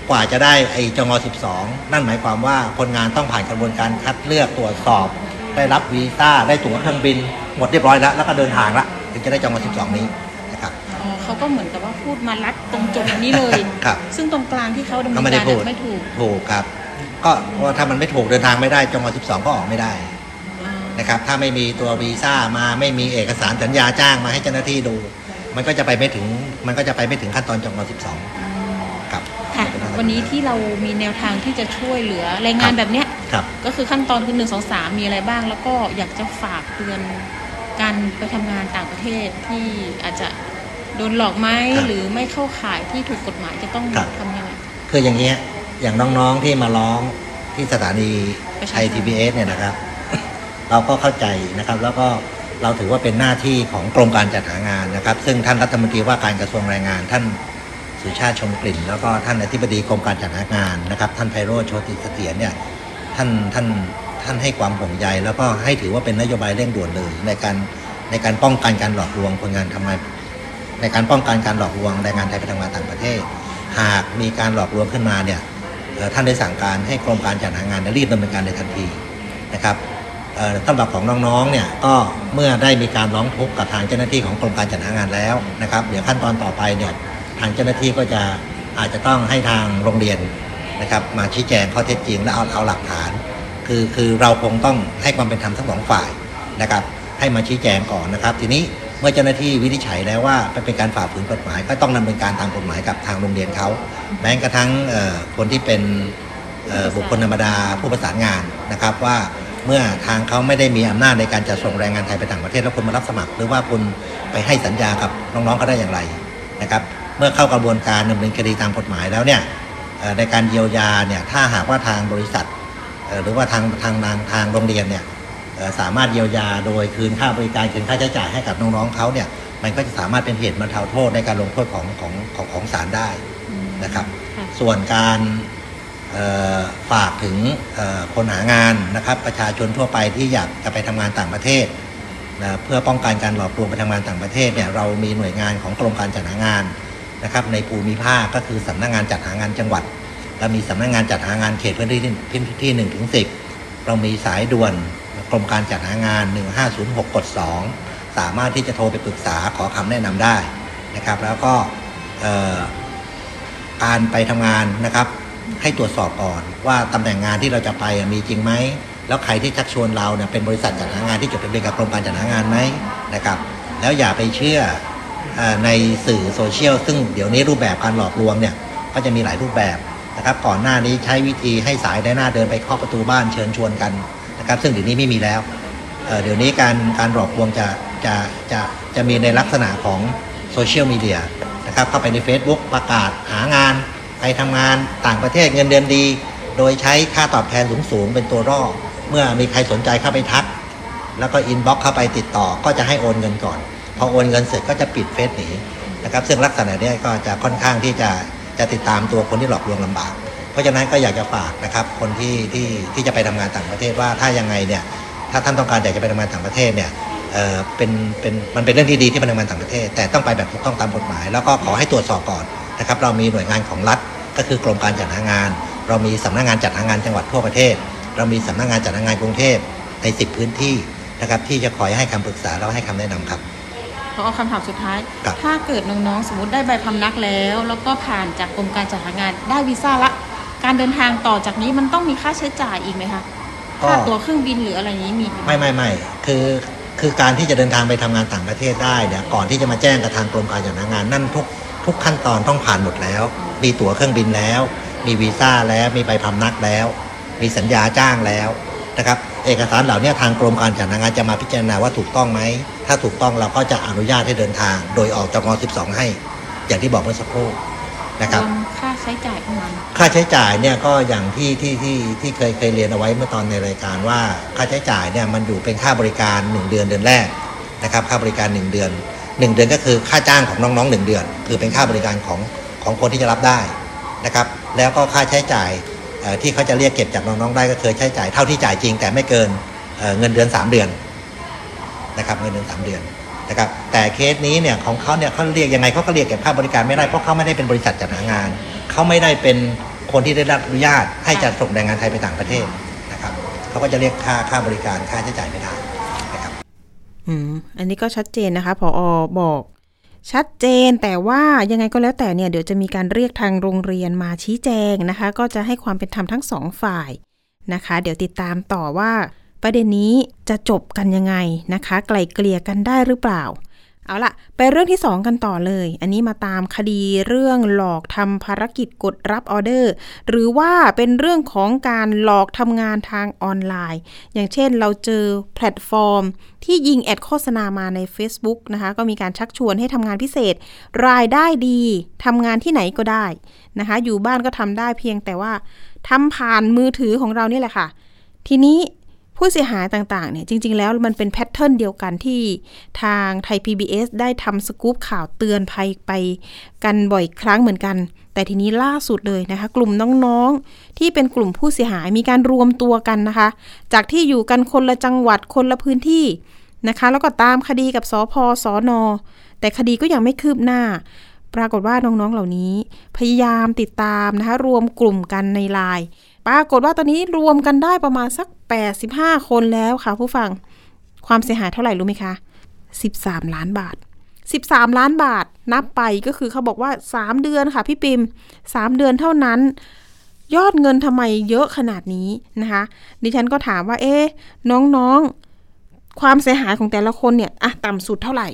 กว่าจะได้ไอ้จงอ12 นั่นหมายความว่าคนงานต้องผ่านกระบวนการคัดเลือกตรวจสอบ ได้รับวีซ่าได้ตั๋วเครื่องบินหมดเรียบร้อยแล้วแล้วก็เดินทางละถึงจะได้จงอ12 นี้ ก็เหมือนกับว่าพูดมาลัดตรงจุดนี้เลย ครับ ซึ่งตรงกลางที่เขาดำเนิเขานไม่ได้การพูดเนี่ยไม่ถูก ถูกครับ ก็เพราะว่าถ้ามันไม่ถูกเดินทางไม่ได้จง12 ก็ออกไม่ได้อ่านะครับ ถ้าไม่มีตัววีซ่ามาไม่มีเอกสารสัญญาจ้างมาให้เจ้าหน้าที่ดู มันก็จะไปไม่ถึง มันก็จะไปไม่ถึงขั้นตอนจง12 ครับ ค่ะ วันนี้ที่เรามีแนวทางที่จะช่วยเหลือแรงงานแบบเนี้ยครับก็คือขั้นตอนคือหนึ่งสองสามมีอะไรบ้าง แล้วก็อยากจะฝากเตือนการไปทำงานต่างประเทศที่อาจจะ โดนหลอกไหมครับหรือไม่เข้าข่ายที่ถูกกฎหมายจะต้องครับทำยังไงคืออย่างเงี้ยอย่างน้องๆที่มาร้องที่สถานีประชาไทยชนทีบีเอสเนี่ยนะครับ เราก็เข้าใจนะครับ แล้วก็เราถือว่าเป็นหน้าที่ของกรมการจัดหางานนะครับ ซึ่งท่านรัฐมนตรีว่าการกระทรวงแรงงาน ท่านสุชาติชมกลิ่น แล้วก็ท่านอธิบดีกรมการจัดหางานนะครับ ท่านไพโรจน์โชติเสถียรเนี่ยท่านท่านท่านให้ความห่วงใยแล้วก็ให้ถือว่าเป็นนโยบายเร่งด่วนเลยในการในการป้องกันการหลอกลวงคนงานทำงาน ในการป้องกันการหลอกลวงแรงงานไทยไปทำงานต่างประเทศ หากมีการหลอกลวงขึ้นมาเนี่ยท่านได้สั่งการให้กรมการจัดหางานรีบดำเนินการในทันทีนะครับเอ่อสำหรับของน้องๆเนี่ยก็เมื่อได้มีการร้องทุกข์กับทางเจ้าหน้าที่ของกรมการจัดหางานแล้วนะครับเดี๋ยวขั้นตอนต่อไปเนี่ยทางเจ้าหน้าที่ก็จะอาจจะต้องให้ทางโรงเรียนนะครับมาชี้แจงข้อเท็จจริงและเอาเอาหลักฐาน คือคือเราคงต้องให้ความเป็นธรรมทั้งสองฝ่ายนะครับให้มาชี้แจงก่อนนะครับ ทีนี้ เมื่อเจ้าหน้าที่วินิจฉัยแล้วว่าเป็นการฝ่าฝืนกฎหมายก็ต้องดำเนินการตามกฎหมายกับทางโรงเรียนเขาแม้กระทั่งคนที่เป็นบุคคลธรรมดาผู้ประสานงานนะครับว่าเมื่อทางเขาไม่ได้มีอำนาจในการจัดส่งแรงงานไทยไปต่างประเทศแล้วคุณมารับสมัคร หรือว่าคุณไปให้สัญญากับน้องๆเขาได้อย่างไรนะครับเมื่อเข้ากระบวนการดำเนินคดีตามกฎหมายแล้วเนี่ยในการเยียวยาเนี่ยถ้าหากว่าทางบริษัทหรือว่าทางทางทางทางโรงเรียนเนี่ย สามารถเยียวยาโดยคืนค่าบริการคืนค่าใช้จ่ายให้กับน้องๆเขาเนี่ยมันก็จะสามารถเป็นเหตุบรรเทาโทษในการลงโทษของของของของศาลได้นะครับค่ะส่วนการเอ่อฝากถึงเอ่อคนหางานนะครับ ประชาชนทั่วไปที่อยากจะไปทำงานต่างประเทศนะเพื่อป้องกันการหลอกลวงไปทำงานต่างประเทศเนี่ยเรามีหน่วยงานของกรมการจัดหางานนะครับ ในภูมิภาคก็คือสำนักงานจัดหางานจังหวัดเรามีสำนักงานจัดหางานเขตพื้นที่พื้นที่หนึ่งถึงสิบเรามีสายด่วน กรมการจัดหางาน 1506กด2สามารถที่จะโทรไปปรึกษาขอคำแนะนำได้นะครับ แล้วก็การไปทำงานนะครับ ให้ตรวจสอบก่อนว่าตำแหน่งงานที่เราจะไปมีจริงไหมแล้วใครที่ชักชวนเราเนี่ยเป็นบริษัทจัดหางานที่จดทะเบียนกับกรมการจัดหางานไหมนะครับ แล้วอย่าไปเชื่อออในสื่อโซเชียลซึ่งเดี๋ยวนี้รูปแบบการหลอกลวงเนี่ยก็จะมีหลายรูปแบบนะครับก่อนหน้านี้ใช้วิธีให้สายในหน้าเดินไปเคาะประตูบ้านเชิญชวนกัน นะครับซึ่งเดี๋ยวนี้ไม่มีแล้วเดี๋ยวนี้การการหลอกลวงจะจะจะจะมีในลักษณะของโซเชียลมีเดียนะครับเข้าไปใน Facebook ประกาศหางานไปทำงานต่างประเทศเงินเดือนดี โดยใช้ค่าตอบแทนสูงๆเป็นตัวล่อเมื่อมีใครสนใจเข้าไปทัก แล้วก็ inbox เข้าไปติดต่อก็จะให้โอนเงินก่อน พอโอนเงินเสร็จก็จะปิดเฟซหนีนะครับซึ่งลักษณะนี้ก็จะค่อนข้างที่จะจะติดตามตัวคนที่หลอกลวงลำบาก เพราะฉะนั้นก็อยากจะฝากนะครับคนที่ที่ที่จะไปทำงานต่างประเทศว่าถ้ายังไงเนี่ยถ้าท่านต้องการอยากจะไปทำงานต่างประเทศเนี่ยเอ่อเป็นเป็นมันเป็นเรื่องที่ดีที่ไปทำงานต่างประเทศ แต่ต้องไปแบบถูกต้องตามกฎหมาย แล้วก็ขอให้ตรวจสอบก่อนนะครับเรามีหน่วยงานของรัฐก็คือกรมการจัดหางาน เรามีสำนักงานจัดหางานจังหวัดทั่วประเทศ เรามีสำนักงานจัดหางานกรุงเทพใน 10 พื้นที่นะครับที่จะคอยให้คำปรึกษาแล้วให้คำแนะนำครับขอเอาคำถามสุดท้ายครับถ้าเกิดน้องๆสมมติได้ใบพำนักแล้ว แล้วก็ผ่านจากกรมการจัดหางานได้วีซ่าละ การเดินทางต่อจากนี้มันต้องมีค่าใช้จ่ายอีกไหมคะก็ค่าตั๋วเครื่องบินหรืออะไรอย่างนี้มีอีกหไม่ไม่ไม่คือคือการที่จะเดินทางไปทำงานต่างประเทศได้เนี่ยก่อนที่จะมาแจ้งกับทางกรมการจัดหางานนั่นทุกทุกขั้นตอนต้องผ่านหมดแล้ว มีตั๋วเครื่องบินแล้ว มีวีซ่าแล้วมีใบพำนักแล้ว มีสัญญาจ้างแล้วนะครับ เอกสารเหล่านี้ทางกรมการจัดหางานจะมาพิจารณาว่าถูกต้องไหมถ้าถูกต้องเราก็จะอนุญาตให้เดินทาง โดยออกจากม .12 ให้ อย่างที่บอกเมื่อสักครู่ นะครับรวมค่าใช้จ่ายประมาณค่าใช้จ่ายเนี่ยก็อย่างที่ที่ที่ที่เคยเคยเรียนเอาไว้เมื่อตอนในรายการว่าค่าใช้จ่ายเนี่ยมันอยู่เป็นค่าบริการ 1 เดือนเดือนแรกนะครับค่าบริการ 1 เดือน 1 เดือนก็คือค่าจ้างของน้องๆ 1 เดือน คือเป็นค่าบริการของของคนที่จะรับได้นะครับแล้วก็ค่าใช้จ่ายเอ่อที่เขาจะเรียกเก็บจากน้องๆได้ก็คือใช้จ่ายเท่าที่จ่ายจริงแต่ไม่เกินเอ่อเงินเดือน 3 เดือนนะครับเงินเดือน 3 เดือน นะครับแต่เคสนี้เนี่ยของเขาเนี่ยเขาเรียกยังไงเขาก็เรียกเก็บค่าบริการไม่ได้เพราะเขาไม่ได้เป็นบริษัทจัดหางานเขาไม่ได้เป็นคนที่ได้รับอนุญาต ให้จัดส่งแรงงานไทยไปต่างประเทศนะครับเขาก็จะเรียกค่าค่าบริการค่าใช้จ่ายไม่ได้นะครับอืมอันนี้ก็ชัดเจนนะคะพออบอก ชัดเจนแต่ว่ายังไงก็แล้วแต่เนี่ยเดี๋ยวจะมีการเรียกทางโรงเรียนมาชี้แจงนะคะ ก็จะให้ความเป็นธรรมทั้งสองฝ่ายนะคะ เดี๋ยวติดตามต่อว่า ประเด็นนี้จะจบกันยังไงนะคะ ไกล่เกลี่ยกันได้หรือเปล่า เอาล่ะ ไปเรื่องที่ 2 กันต่อเลย อันนี้มาตามคดีเรื่องหลอกทำภารกิจกดรับออเดอร์ หรือว่าเป็นเรื่องของการหลอกทำงานทางออนไลน์ อย่างเช่นเราเจอแพลตฟอร์ม ที่ยิง ad โฆษณามาใน Facebook นะคะ ก็มีการชักชวนให้ทำงานพิเศษ รายได้ดีทำงานที่ไหนก็ได้นะคะ อยู่บ้านก็ทำได้เพียงแต่ว่าทำผ่านมือถือของเรานี่แหละค่ะ ทีนี้ ผู้เสียหายต่างๆเนี่ยจริง ๆ แล้วมันเป็นแพทเทิร์นเดียวกันที่ทางไทย PBS ได้ทำสกู๊ปข่าวเตือนภัยไปกันบ่อยครั้งเหมือนกัน แต่ทีนี้ล่าสุดเลยนะคะ กลุ่มน้องๆ ที่เป็นกลุ่มผู้เสียหายมีการรวมตัวกันนะคะ จากที่อยู่กันคนละจังหวัดคนละพื้นที่นะคะ แล้วก็ตามคดีกับสพสอนอแต่คดีก็ยังไม่คืบหน้าปรากฏว่าน้องๆ เหล่านี้ พยายามติดตามนะคะ รวมกลุ่มกันในไลน์ ปรากฏว่าตอนนี้รวมกันได้ประมาณสัก 85 คนแล้วค่ะ ผู้ฟังความเสียหายเท่าไหร่รู้ไหมคะ 13 ล้านบาท 13 ล้านบาทนับไปก็คือเขาบอกว่า 3 เดือนค่ะ พี่ปิม 3 เดือนเท่านั้น ยอดเงินทำไมเยอะขนาดนี้นะคะ ดิฉันก็ถามว่า เอ๊ะน้องๆ ความเสียหายของแต่ละคนเนี่ยอะต่ำสุดเท่าไหร่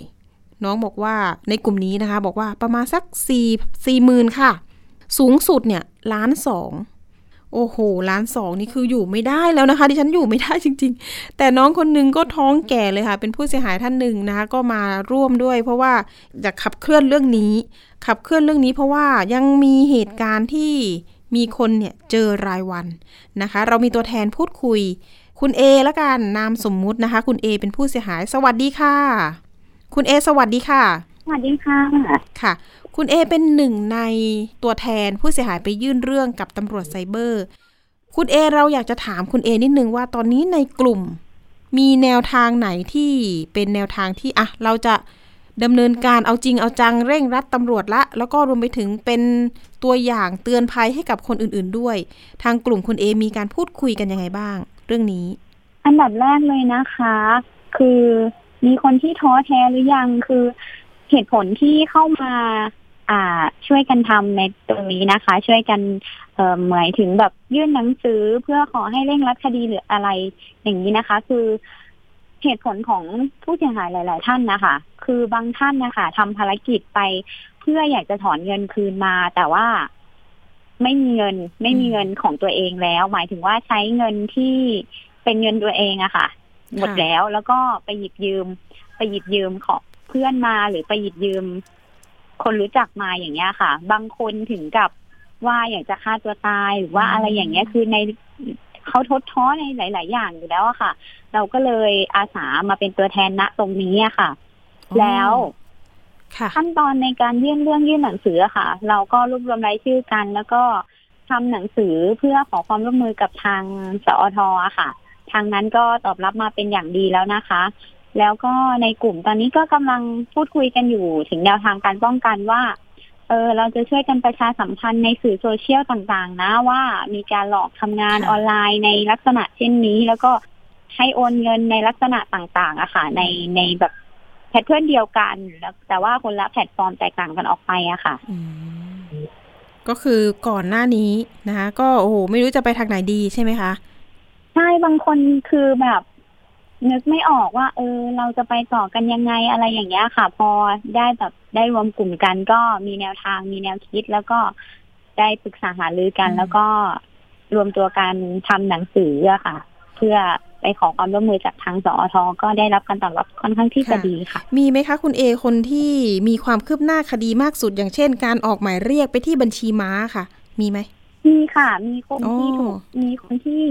น้องบอกว่าในกลุ่มนี้นะคะ บอกว่าประมาณสัก4 4หมื่นค่ะ สูงสุดเนี่ยล้านสอง โอ้โหล้านสองนี่คืออยู่ไม่ได้แล้วนะคะ ดิฉันอยู่ไม่ได้จริง ๆ แต่น้องคนหนึงก็ท้องแก่เลยค่ะ เป็นผู้เสียหายท่านหนึ่งนะคะก็มาร่วมด้วย เพราะว่าอยากขับเคลื่อนเรื่องนี้ ขับเคลื่อนเรื่องนี้เพราะว่ายังมีเหตุการณ์ที่มีคนเนี่ยเจอรายวันนะคะ เรามีตัวแทนพูดคุย คุณเอละกันนามสมมุตินะคะ คุณเอเป็นผู้เสียหาย สวัสดีค่ะ คุณเอสวัสดีค่ะ สวัสดีค่ะค่ะ คุณเอเป็นหนึ่งในตัวแทนผู้เสียหายไปยื่นเรื่องกับตำรวจไซเบอร์ คุณเอเราอยากจะถามคุณเอนิดนึงว่าตอนนี้ในกลุ่ม มีแนวทางไหนที่เป็นแนวทางที่อะเราจะดำเนินการเอาจริงเอาจังเร่งรัดตำรวจละ แล้วก็รวมไปถึงเป็นตัวอย่างเตือนภัยให้กับคนอื่นๆด้วย ทางกลุ่มคุณเอมีการพูดคุยกันยังไงบ้าง เรื่องนี้ อันดับแรกเลยนะคะ คือมีคนที่ท้อแท้หรือยังคือเหตุผลที่เข้ามา อ่าช่วยกันทำในตรงนี้นะคะ ช่วยกันเอ่อหมายถึงแบบยื่นหนังสือเพื่อขอให้เร่งรัดคดีหรืออะไรอย่างนี้นะคะ คือเหตุผลของผู้เสียหายหลาย ๆ ท่านนะคะ คือบางท่านนะคะทำภารกิจไปเพื่ออยากจะถอนเงินคืนมา แต่ว่าไม่มีเงินไม่มีเงินของตัวเองแล้ว หมายถึงว่าใช้เงินที่เป็นเงินตัวเองอะค่ะ หมดแล้วแล้วก็ไปหยิบยืม ไปหยิบยืมของเพื่อนมาหรือไปหยิบยืม คนรู้จักมาอย่างเงี้ยค่ะ บางคนถึงกับว่าอยากจะฆ่าตัวตายหรือว่าอะไรอย่างเงี้ยคือในเขาทดท้อในหลาย ๆ อย่างอยู่แล้วอะค่ะ เราก็เลยอาสามาเป็นตัวแทนณตรงนี้อะค่ะ แล้วค่ะขั้นตอนในการยื่นเรื่องยื่นหนังสืออะค่ะ เราก็รวบรวมรายชื่อกัน แล้วก็ทำหนังสือเพื่อขอความร่วมมือกับทางสอทอะค่ะ ทางนั้นก็ตอบรับมาเป็นอย่างดีแล้วนะคะ แล้วก็ในกลุ่มตอนนี้ก็กำลังพูดคุยกันอยู่ถึงแนวทางการป้องกันว่า เออเราจะช่วยกันประชาสัมพันธ์ในสื่อโซเชียลต่างๆ นะว่ามีการหลอกทำงานค่ะออนไลน์ในลักษณะเช่นนี้ แล้วก็ให้โอนเงินในลักษณะต่าง ๆอะค่ะในในแบบ pattern เดียวกันแล้วแต่ว่าคนละแพลตฟอร์มแตกต่างกันออกไปอะค่ะอืมก็คือก่อนหน้านี้นะคะ ก็โอ้โหไม่รู้จะไปทางไหนดีใช่ไหมคะใช่บางคนคือแบบ นึกไม่ออกว่า เออ เราจะไปต่อกันยังไงอะไรอย่างเงี้ยค่ะ พอได้แบบได้รวมกลุ่มกันก็มีแนวทางมีแนวคิดแล้วก็ได้ปรึกษาหารือกันอืมแล้วก็รวมตัวกันทำหนังสืออะค่ะ เพื่อไปขอความร่วมมือจากทางสอทก็ได้รับการตอบรับค่อนข้างที่จะดีค่ะ มีไหมคะคุณเอคนที่มีความคืบหน้าคดีมากสุดอย่างเช่น การออกหมายเรียกไปที่บัญชีม้าค่ะ มีไหมมีค่ะ มีคนที่อ๋อถูกมีคนที่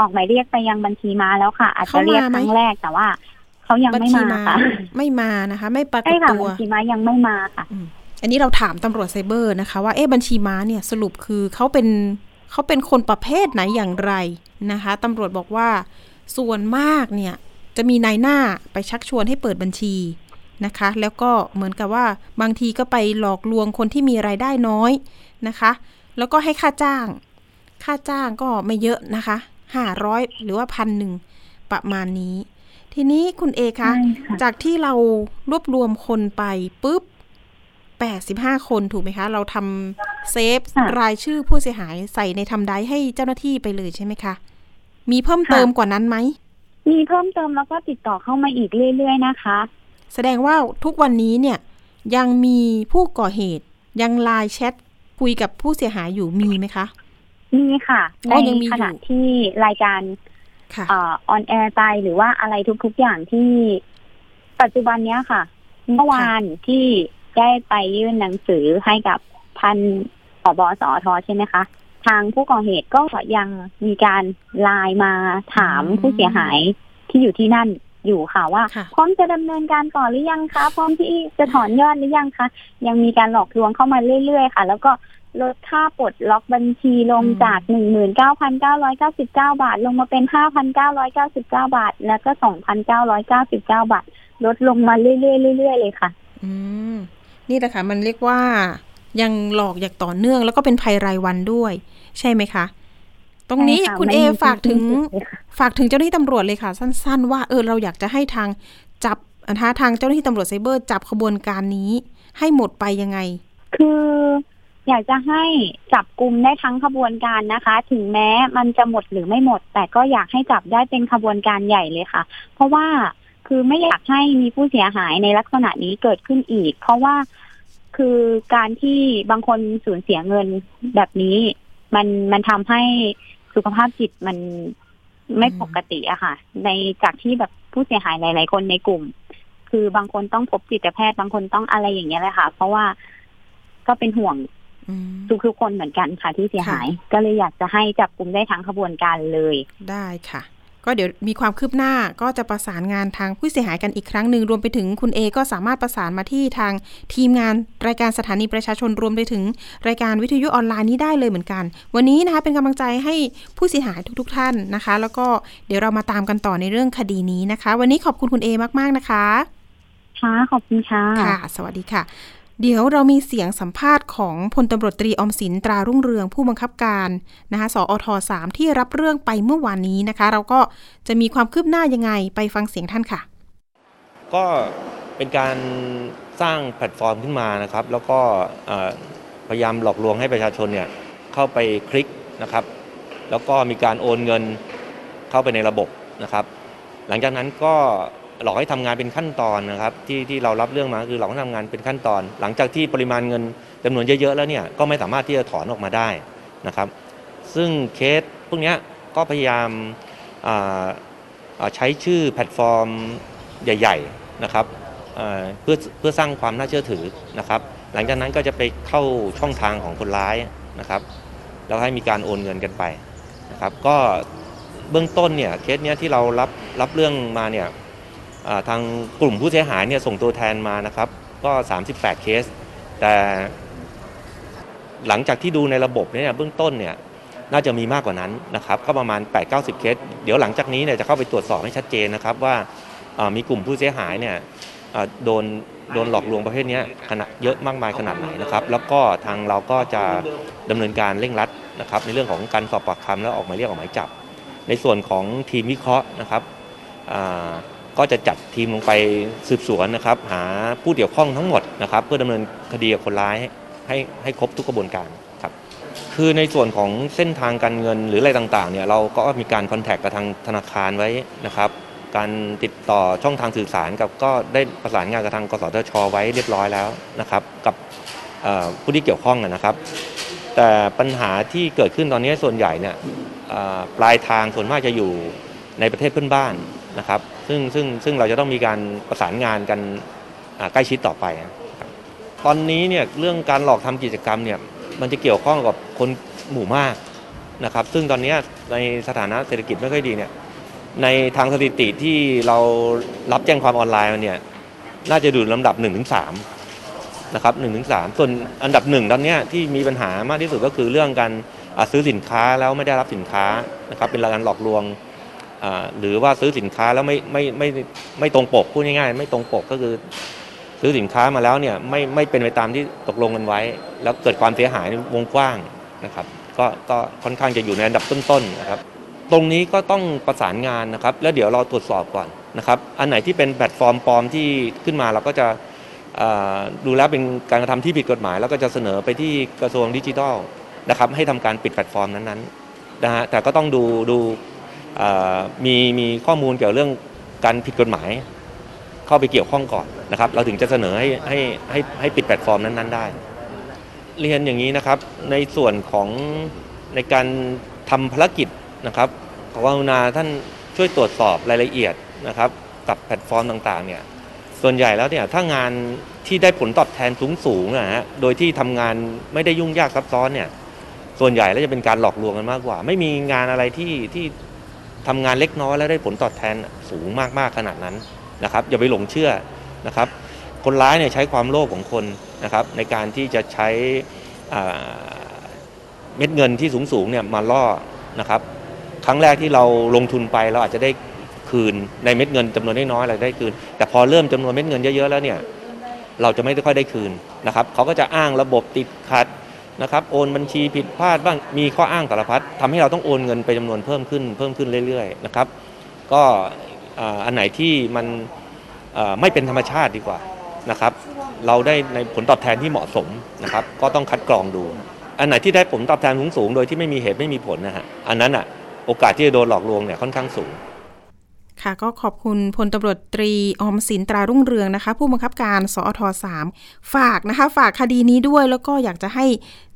ออกหมายเรียกไปยังบัญชีม้าแล้วค่ะ อาจจะเขามาเรียกไหมครั้งแรกแต่ว่าเขายังบัญไม่ชีมาม้าค่ะไม่มานะคะ ไม่ปรากใช่ฏค่ะตัวบัญชีม้ายังไม่มาค่ะ อันนี้เราถามตำรวจไซเบอร์นะคะ ว่าเอ๊ะบัญชีม้าเนี่ยสรุปคือเขาเป็นเขาเป็นคนประเภทไหนอย่างไรนะคะตำรวจบอกว่าส่วนมากเนี่ยจะมีนายหน้าไปชักชวนให้เปิดบัญชีนะคะ แล้วก็เหมือนกับว่าบางทีก็ไปหลอกลวงคนที่มีรายได้น้อยนะคะ แล้วก็ให้ค่าจ้าง ค่าจ้างก็ไม่เยอะนะคะ ห้าร้อยหรือว่าพันหนึ่งประมาณนี้ ทีนี้คุณเอคะใช่ค่ะจากที่เรารวบรวมคนไปปุ๊บ85คนถูกไหมคะ เราทำเซฟค่ะรายชื่อผู้เสียหายใส่ในทำได้ให้เจ้าหน้าที่ไปเลยใช่ไหมคะ มีเพิ่มเติมกว่านั้นไหม มีเพิ่มเติมแล้วก็ติดต่อเข้ามาอีกเรื่อยๆนะคะ แสดงว่าทุกวันนี้เนี่ยยังมีผู้ก่อเหตุยังไลน์แชทคุยกับผู้เสียหายอยู่มีไหมคะ มีค่ะอ๋ในอยังมีอยู่ขณะที่รายการค่ะเออนแอร์ไปหรือว่าอะไรทุก ๆ อย่างที่ปัจจุบันเนี้ยค่ะ เมื่อวานที่ได้ไปยื่นหนังสือให้กับพันผบสอทใช่ไหมคะ ทางผู้ก่อเหตุก็ยังมีการไลน์มาถามอืมผู้เสียหายที่อยู่ที่นั่นอยู่ค่ะว่าค่ะพร้อมจะดำเนินการต่อหรือยังคะ พร้อมที่จะถอนยอดหรือยังคะ ยังมีการหลอกลวงเข้ามาเรื่อยๆ ค่ะ แล้วก็ ลดค่าปลดล็อกบัญชีลงอืมจากหนึ่งหมื่นเก้าพันเก้าร้อยเก้าสิบเก้าบาท ลงมาเป็นห้าพันเก้าร้อยเก้าสิบเก้าบาท แล้วก็สองพันเก้าร้อยเก้าสิบเก้าบาท ลดลงมาเรื่อยๆเรื่อยๆเลยค่ะ อืม นี่แหละค่ะมันเรียกว่ายังหลอกอย่างต่อเนื่อง แล้วก็เป็นภัยรายวันด้วย ใช่ไหมคะ ตรงนี้ใช่ค่ะคุณไม่เอมีฝากถึงที่สิ้นสุดเลยค่ะฝากถึงเจ้าหน้าที่ตำรวจเลยค่ะ สั้น ๆ ว่าเออเราอยากจะให้ทางจับนะคะทางเจ้าหน้าที่ตำรวจไซเบอร์ จับขบวนการนี้ ให้หมดไปยังไง คือ อยากจะให้จับกลุ่มได้ทั้งขบวนการนะคะ ถึงแม้มันจะหมดหรือไม่หมด แต่ก็อยากให้จับได้เป็นขบวนการใหญ่เลยค่ะ เพราะว่าคือไม่อยากให้มีผู้เสียหายในลักษณะนี้เกิดขึ้นอีก เพราะว่าคือการที่บางคนสูญเสียเงินแบบนี้ มันมันทำให้สุขภาพจิตมันไม่ปกติอะค่ะ ในจากที่แบบผู้เสียหายหลาย ๆ คนในกลุ่ม คือบางคนต้องพบจิตแพทย์บางคนต้องอะไรอย่างเงี้ยเลยค่ะ เพราะว่าก็เป็นห่วง อืมทุกๆคนเหมือนกันค่ะที่เสียหาย ก็เลยอยากจะให้จับกลุ่มได้ทั้งขบวนการเลย ได้ค่ะ ก็เดี๋ยวมีความคืบหน้าก็จะประสานงานทางผู้เสียหายกันอีกครั้งหนึ่งรวมไปถึงคุณเอก็สามารถประสานมาที่ทางทีมงานรายการสถานีประชาชนรวมไปถึงรายการวิทยุออนไลน์นี้ได้เลยเหมือนกัน วันนี้นะคะเป็นกำลังใจให้ผู้เสียหายทุกๆท่านนะคะ แล้วก็เดี๋ยวเรามาตามกันต่อในเรื่องคดีนี้นะคะ วันนี้ขอบคุณคุณเอมากๆนะคะค่ะขอบคุณค่ะค่ะ สวัสดีค่ะ เดี๋ยวเรามีเสียงสัมภาษณ์ของพลตำรวจตรีอมสินตรารุ่งเรืองผู้บังคับการนะคะสอทสามที่รับเรื่องไปเมื่อวานนี้นะคะ เราก็จะมีความคืบหน้ายังไงไปฟังเสียงท่านค่ะ ก็เป็นการสร้างแพลตฟอร์มขึ้นมานะครับ แล้วก็พยายามหลอกลวงให้ประชาชนเนี่ยเข้าไปคลิกนะครับ แล้วก็มีการโอนเงินเข้าไปในระบบนะครับ หลังจากนั้นก็ หลอกให้ทำงานเป็นขั้นตอนนะครับที่ที่เรารับเรื่องมาคือหลอกให้ทำงานเป็นขั้นตอน หลังจากที่ปริมาณเงินจำนวนเยอะๆแล้วเนี่ยก็ไม่สามารถที่จะถอนออกมาได้นะครับ ซึ่งเคสพวกนี้ก็พยายามใช้ชื่อแพลตฟอร์มใหญ่ ๆนะครับเพื่อเพื่อสร้างความน่าเชื่อถือนะครับ หลังจากนั้นก็จะไปเข้าช่องทางของคนร้ายนะครับแล้วให้มีการโอนเงินกันไปนะครับ ก็เบื้องต้นเนี่ยเคสเนี้ยที่เรารับรับเรื่องมาเนี่ย ทางกลุ่มผู้เสียหายเนี่ยส่งตัวแทนมานะครับ ก็ 38 เคส แต่หลังจากที่ดูในระบบเนี่ยเบื้องต้นเนี่ยน่าจะมีมากกว่านั้นนะครับ ก็ประมาณ 8-90 เคส เดี๋ยวหลังจากนี้เนี่ยจะเข้าไปตรวจสอบให้ชัดเจนนะครับว่ามีกลุ่มผู้เสียหายเนี่ยโดนโดนหลอกลวงประเภทนี้ขนาดเยอะมากมายขนาดไหนนะครับ แล้วก็ทางเราก็จะดำเนินการเร่งรัดนะครับ ในเรื่องของการสอบปากคำแล้วออกหมายเรียกออกหมายจับ ในส่วนของทีมวิเคราะห์นะครับ ก็จะจัดทีมลงไปสืบสวนนะครับ หาผู้เกี่ยวข้องทั้งหมดนะครับ เพื่อดำเนินคดีกับคนร้ายให้ให้ครบทุกกระบวนการครับ คือในส่วนของเส้นทางการเงินหรืออะไรต่างๆเนี่ยเราก็มีการคอนแทคกับทางธนาคารไว้นะครับ การติดต่อช่องทางสื่อสารกับก็ได้ประสานงานกับทางกสทช ไว้เรียบร้อยแล้วนะครับ กับผู้ที่เกี่ยวข้องนะครับ แต่ปัญหาที่เกิดขึ้นตอนนี้ส่วนใหญ่เนี่ยปลายทางส่วนมากจะอยู่ในประเทศเพื่อนบ้าน นะครับซึ่งซึ่งซึ่งเราจะต้องมีการประสานงานกันใกล้ชิดต่อไป ตอนนี้เนี่ยเรื่องการหลอกทำกิจกรรมเนี่ยมันจะเกี่ยวข้องกับคนหมู่มากนะครับ ซึ่งตอนนี้ในสถานะเศรษฐกิจไม่ค่อยดีเนี่ยในทางสถิติที่เรารับแจ้งความออนไลน์มาเนี่ยน่าจะดูลำดับ1-3ถึงสนะครับ1-3ถึงสส่วนอันดับหนึ่งตอนนี้ที่มีปัญหามากที่สุดก็คือเรื่องการซื้อสินค้าแล้วไม่ได้รับสินค้านะครับเป็นการหลอกลวง หรือว่าซื้อสินค้าแล้วไม่ไม่ไม่ไม่ตรงปกพูดง่ายๆ ไม่ตรงปกก็คือซื้อสินค้ามาแล้วเนี่ยไม่ไม่เป็นไปตามที่ตกลงกันไว้ แล้วเกิดความเสียหายในวงกว้างนะครับก็ก็ค่อนข้างจะอยู่ในอันดับต้นๆนะครับ ตรงนี้ก็ต้องประสานงานนะครับ แล้วเดี๋ยวเราตรวจสอบก่อนนะครับ อันไหนที่เป็นแพลตฟอร์มปลอมที่ขึ้นมาเราก็จะดูแล้วเป็นการกระทำที่ผิดกฎหมาย แล้วก็จะเสนอไปที่กระทรวงดิจิทัลนะครับให้ทำการปิดแพลตฟอร์มนั้นๆนะฮะแต่ก็ต้องดูดู มีมีข้อมูลเกี่ยวเรื่องการผิดกฎหมาย เข้าไปเกี่ยวข้องก่อนนะครับ เราถึงจะเสนอให้ให้ให้ให้ปิดแพลตฟอร์มนั้นๆได้ เรียนอย่างนี้นะครับในส่วนของในการทำภารกิจนะครับขอกรุณาท่านช่วยตรวจสอบรายละเอียดนะครับ กับแพลตฟอร์มต่างๆเนี่ยส่วนใหญ่แล้วเนี่ยถ้างานที่ได้ผลตอบแทนสูงๆนะฮะโดยที่ทำงานไม่ได้ยุ่งยากซับซ้อนเนี่ยส่วนใหญ่แล้วจะเป็นการหลอกลวงกันมากกว่า ไม่มีงานอะไรที่ที่ ทำงานเล็กน้อยแล้วได้ผลตอบแทนสูงมากๆขนาดนั้นนะครับ อย่าไปหลงเชื่อนะครับ คนร้ายเนี่ยใช้ความโลภของคนนะครับ ในการที่จะใช้เม็ดเงินที่สูงๆเนี่ยมาล่อนะครับ ครั้งแรกที่เราลงทุนไปเราอาจจะได้คืนในเม็ดเงินจำนวนน้อยๆเราได้คืน แต่พอเริ่มจำนวนเม็ดเงินเยอะๆแล้วเนี่ยเราจะไม่ค่อยได้คืนนะครับเขาก็จะอ้างระบบติดขัด นะครับโอนบัญชีผิดพลาดบ้างมีข้ออ้างสารพัดทำให้เราต้องโอนเงินไปจำนวนเพิ่มขึ้นเพิ่มขึ้นเรื่อยๆนะครับก็อันไหนที่มันไม่เป็นธรรมชาติดีกว่านะครับเราได้ในผลตอบแทนที่เหมาะสมนะครับก็ต้องคัดกรองดู อันไหนที่ได้ผลตอบแทนสูงๆโดยที่ไม่มีเหตุไม่มีผลนะฮะอันนั้นอะโอกาสที่จะโดนหลอกลวงเนี่ยค่อนข้างสูง ค่ะก็ขอบคุณพลตำรวจตรีอมสินตรารุ่งเรืองนะคะ ผู้บังคับการสอทสามฝากนะคะ ฝากคดีนี้ด้วยแล้วก็อยากจะให้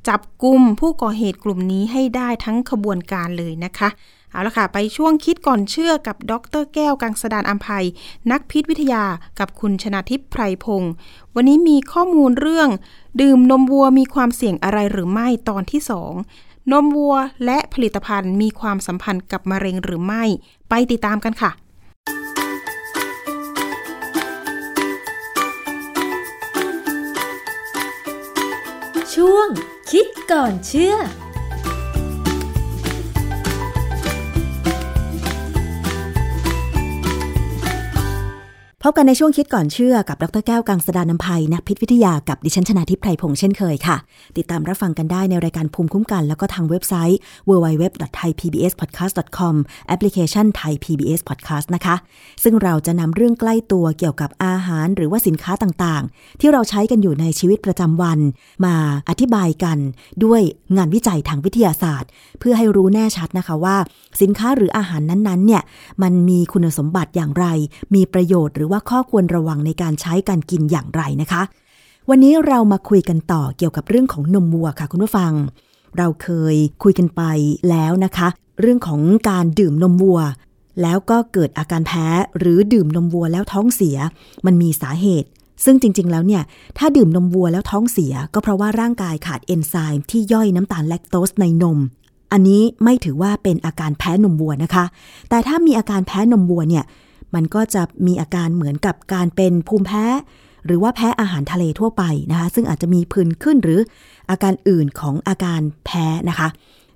จับกลุ่มผู้ก่อเหตุกลุ่มนี้ให้ได้ทั้งขบวนการเลยนะคะ เอาละค่ะ ไปช่วงคิดก่อนเชื่อกับดรแก้วกังสดานอัมภัย นักพิษวิทยากับคุณชนาทิพย์ไพรพงศ์วันนี้มีข้อมูลเรื่อง ดื่มนมวัวมีความเสี่ยงอะไรหรือไม่ตอนที่สองนมวัวและผลิตภัณฑ์มีความสัมพันธ์กับมะเร็งหรือไม่ ไปติดตามกันค่ะ ช่วง คิดก่อนเชื่อ พบกันในช่วงคิดก่อนเชื่อกับดรแก้วกังสดานนภัยนักพิษวิทยากับดิฉันชนาทิพไพรพงษ์เช่นเคยค่ะ ติดตามรับฟังกันได้ในรายการภูมิคุ้มกัน แล้วก็ทางเว็บไซต์ www.thaipbspodcast.com แอปพลิเคชัน Thai PBS Podcast นะคะ ซึ่งเราจะนำเรื่องใกล้ตัวเกี่ยวกับอาหารหรือว่าสินค้าต่างๆ ที่เราใช้กันอยู่ในชีวิตประจำวัน มาอธิบายกันด้วยงานวิจัยทางวิทยาศาสตร์ เพื่อให้รู้แน่ชัดนะคะว่า สินค้าหรืออาหารนั้นๆเนี่ยมันมีคุณสมบัติอย่างไร มีประโยชน์หรือว่าข้อควรระวังในการใช้การกินอย่างไรนะคะ วันนี้เรามาคุยกันต่อเกี่ยวกับเรื่องของนมวัวค่ะคุณผู้ฟัง เราเคยคุยกันไปแล้วนะคะ เรื่องของการดื่มนมวัว แล้วก็เกิดอาการแพ้หรือดื่มนมวัวแล้วท้องเสีย มันมีสาเหตุ ซึ่งจริง ๆ แล้วเนี่ย ถ้าดื่มนมวัวแล้วท้องเสีย ก็เพราะว่าร่างกายขาดเอนไซม์ที่ย่อยน้ำตาลแลคโตสในนมอันนี้ไม่ถือว่าเป็นอาการแพ้นมวัวนะคะ แต่ถ้ามีอาการแพ้นมวัวเนี่ย มันก็จะมีอาการเหมือนกับการเป็นภูมิแพ้ หรือว่าแพ้อาหารทะเลทั่วไปนะคะ ซึ่งอาจจะมีผื่นขึ้นหรืออาการอื่นของอาการแพ้นะคะ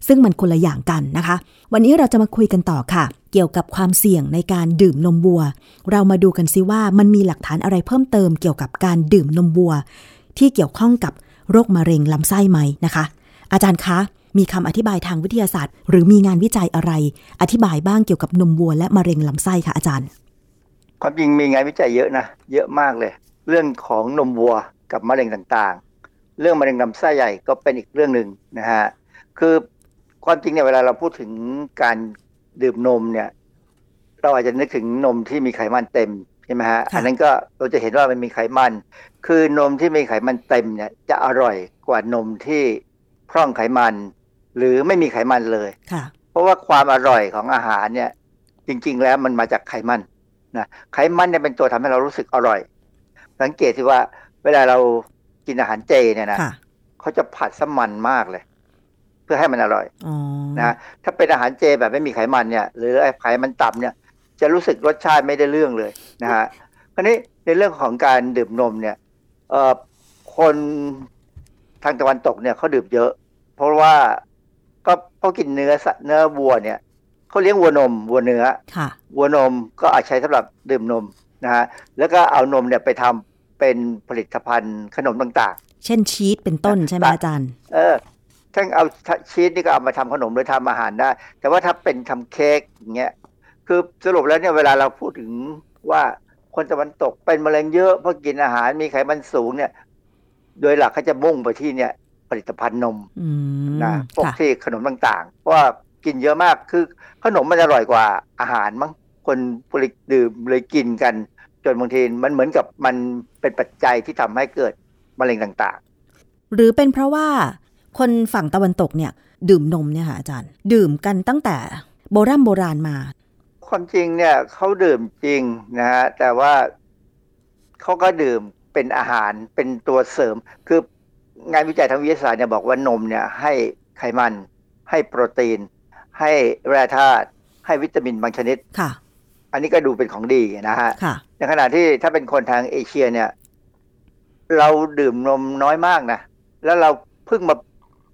ซึ่งมันคนละอย่างกันนะคะ วันนี้เราจะมาคุยกันต่อค่ะ เกี่ยวกับความเสี่ยงในการดื่มนมวัว เรามาดูกันซิว่ามันมีหลักฐานอะไรเพิ่มเติมเกี่ยวกับการดื่มนมวัว ที่เกี่ยวข้องกับโรคมะเร็งลำไส้ไหมนะคะ อาจารย์คะมีคำอธิบายทางวิทยาศาสตร์ หรือมีงานวิจัยอะไร อธิบายบ้างเกี่ยวกับนมวัวและมะเร็งลำไส้คะอาจารย์ ความจริงมีงานวิจัยเยอะนะ เยอะมากเลย เรื่องของนมวัวกับมะเร็งต่างๆ เรื่องมะเร็งลำไส้ใหญ่ก็เป็นอีกเรื่องหนึ่งนะฮะ คือความจริงเนี่ยเวลาเราพูดถึงการดื่มนมเนี่ย เราอาจจะนึกถึงนมที่มีไขมันเต็มใช่ไหมฮะ อันนั้นก็เราจะเห็นว่ามันมีไขมัน คือนมที่มีไขมันเต็มเนี่ยจะอร่อยกว่านมที่พร่องไขมัน หรือไม่มีไขมันเลยค่ะเพราะว่าความอร่อยของอาหารเนี่ย จริง ๆ แล้วมันมาจากไขมัน นะไขมันเนี่ยเป็นตัวทำให้เรารู้สึกอร่อย สังเกตสิว่าเวลาเรากินอาหารเจเนี่ยนะค่ะเขาจะผัดสมันมากเลย เพื่อให้มันอร่อยอ๋อนะถ้าเป็นอาหารเจแบบไม่มีไขมันเนี่ย หรือไอ้ไขมันต่ำเนี่ย จะรู้สึกรสชาติไม่ได้เรื่องเลยนะฮะคราวนี้ในเรื่องของการดื่มนมเนี่ย เอ่อคนทางตะวันตกเนี่ยเขาดื่มเยอะ เพราะว่าก็เขากินเนื้อสัตว์เนื้อวัวเนี่ย เขาเลี้ยงวัวนมวัวเนื้อค่ะวัวนมก็อาจใช้สำหรับดื่มนมนะฮะแล้วก็เอานมเนี่ยไปทำเป็นผลิตภัณฑ์ขนมต่างเช่นชีสเป็นต้นใช่ไหมอาจารย์ๆเออทั้งเอาชีสนี่ก็เอามาทำขนมหรือทำอาหารได้ แต่ว่าถ้าเป็นทำเค้กอย่างเงี้ยคือสรุปแล้วเนี่ยเวลาเราพูดถึงว่าคนตะวันตกเป็นมะเร็งเยอะเพราะกินอาหารมีไขมันสูงเนี่ย โดยหลักเขาจะมุ่งไปที่เนี่ยผลิตภัณฑ์นมอืมนะพวกค่ะที่ขนมต่างๆ เพราะว่า กินเยอะมาก คือขนมมันอร่อยกว่าอาหารมั้งคนผลิตดื่มเลยกินกัน จนบางทีมันเหมือนกับมันเป็นปัจจัยที่ทำให้เกิดมะเร็งต่างหรือเป็นเพราะว่าคนฝั่งตะวันตกเนี่ย ดื่มนมเนี่ยค่ะอาจารย์ ดื่มกันตั้งแต่โบราณโบราณมาๆความจริงเนี่ยเขาดื่มจริงนะฮะแต่ว่าเขาก็ดื่มเป็นอาหารเป็นตัวเสริม คืองานวิจัยทางวิทยาศาสตร์เนี่ยบอกว่านมเนี่ยให้ไขมันให้โปรตีน ให้แร่ธาตุให้วิตามินบางชนิดค่ะ อันนี้ก็ดูเป็นของดีนะฮะค่ะในขณะที่ถ้าเป็นคนทางเอเชียเนี่ย เราดื่มนมน้อยมากนะแล้วเราเพิ่งมา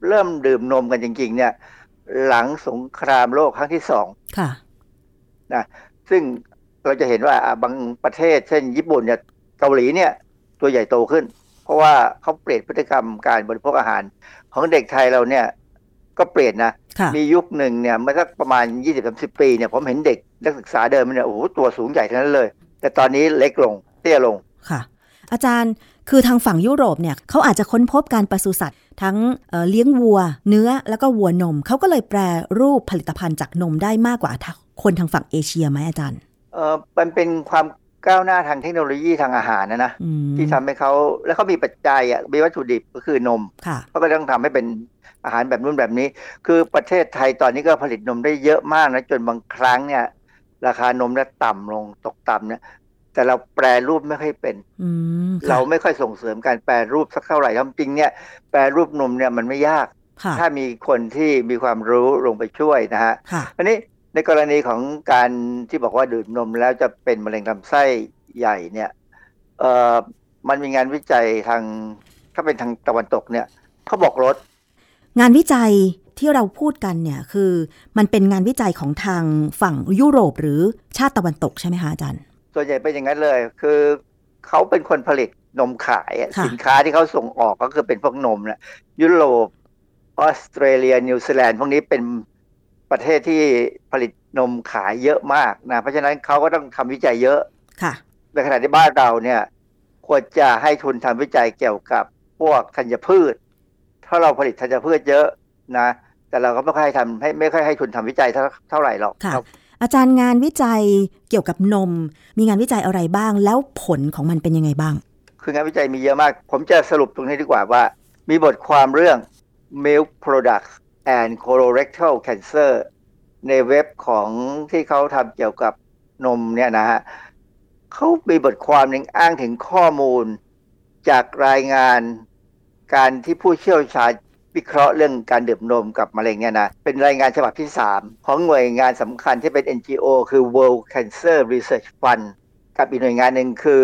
เริ่มดื่มนมกันจริง ๆ เนี่ย หลังสงครามโลกครั้งที่สองค่ะนะซึ่งเราจะเห็นว่าอะบางประเทศ เช่น ญี่ปุ่นเนี่ยเกาหลีเนี่ย ตัวใหญ่โตขึ้น เพราะว่าเขาเปลี่ยนพฤติกรรมการบริโภคอาหาร ของเด็กไทยเราเนี่ย ก็เปลี่ยนนะค่ะมียุคหนึ่งเนี่ยเมื่อสักประมาณ 20-30 ปีเนี่ยผมเห็นเด็กนักศึกษาเดิมเนี่ยโอ้โหตัวสูงใหญ่ทั้งนั้นเลย แต่ตอนนี้เล็กลงเตี้ยลงค่ะ อาจารย์คือทางฝั่งยุโรปเนี่ยเขาอาจจะค้นพบการปศุสัตว์ ทั้งเอ่อเลี้ยงวัว เนื้อแล้วก็วัวนม เขาก็เลยแปรรูปผลิตภัณฑ์จากนมได้มากกว่าคนทางฝั่งเอเชียไหมอาจารย์เออมันเป็นความก้าวหน้าทางเทคโนโลยีทางอาหารนะนะอืมที่ทำให้เขาแล้วเขามีปัจจัยอะมีวัตถุดิบก็คือนมค่ะเขาก็ต้องทำให้เป็น อาหารแบบนู้นแบบนี้ คือประเทศไทยตอนนี้ก็ผลิตนมได้เยอะมากนะจนบางครั้งเนี่ย ราคานมเนี่ยต่ำลงตกต่ำเนี่ยแต่เราแปรรูปไม่ค่อยเป็นอืมค่ะเราไม่ค่อยส่งเสริมการแปรรูปสักเท่าไหร่ความจริงเนี่ยแปรรูปนมเนี่ยมันไม่ยากค่ะถ้ามีคนที่มีความรู้ลงไปช่วยนะฮะค่ะอันนี้ในกรณีของการที่บอกว่าดื่มนมแล้วจะเป็นมะเร็งลำไส้ใหญ่เนี่ยเอ่อมันมีงานวิจัยทางถ้าเป็นทางตะวันตกเนี่ยเขาบอกลด งานวิจัยที่เราพูดกันเนี่ยคือมันเป็นงานวิจัยของทางฝั่งยุโรปหรือชาติตะวันตกใช่ไหมคะอาจารย์ ส่วนใหญ่เป็นอย่างนั้นเลย คือเขาเป็นคนผลิตนมขายอะค่ะสินค้าที่เขาส่งออกก็คือเป็นพวกนมนะยุโรปออสเตรเลียนิวซีแลนด์พวกนี้เป็นประเทศที่ผลิตนมขายเยอะมากนะเพราะฉะนั้นเขาก็ต้องทำวิจัยเยอะค่ะในขณะที่บ้านเราเนี่ยควรจะให้ทุนทำวิจัยเกี่ยวกับพวกธัญพืช ถ้าเราผลิตธัญพืชเยอะนะ แต่เราก็ไม่ค่อยทำให้ไม่ค่อยให้ทุนทำวิจัยเท่าเท่าไหร่หรอกค่ะอาจารย์งานวิจัยเกี่ยวกับนม มีงานวิจัยอะไรบ้าง แล้วผลของมันเป็นยังไงบ้าง คืองานวิจัยมีเยอะมาก ผมจะสรุปตรงนี้ดีกว่าว่า มีบทความเรื่อง milk products and colorectal cancer ในเว็บของที่เขาทำเกี่ยวกับนมเนี่ยนะฮะเขามีบทความหนึ่งอ้างถึงข้อมูล จากรายงาน การที่ผู้เชี่ยวชาญวิเคราะห์เรื่องการดื่มนมกับมะเร็งเนี่ยนะเป็นรายงานฉบับที่ 3 ของหน่วยงานสำคัญที่เป็น NGO คือ World Cancer Research Fund กับอีกหน่วยงานหนึ่งคือ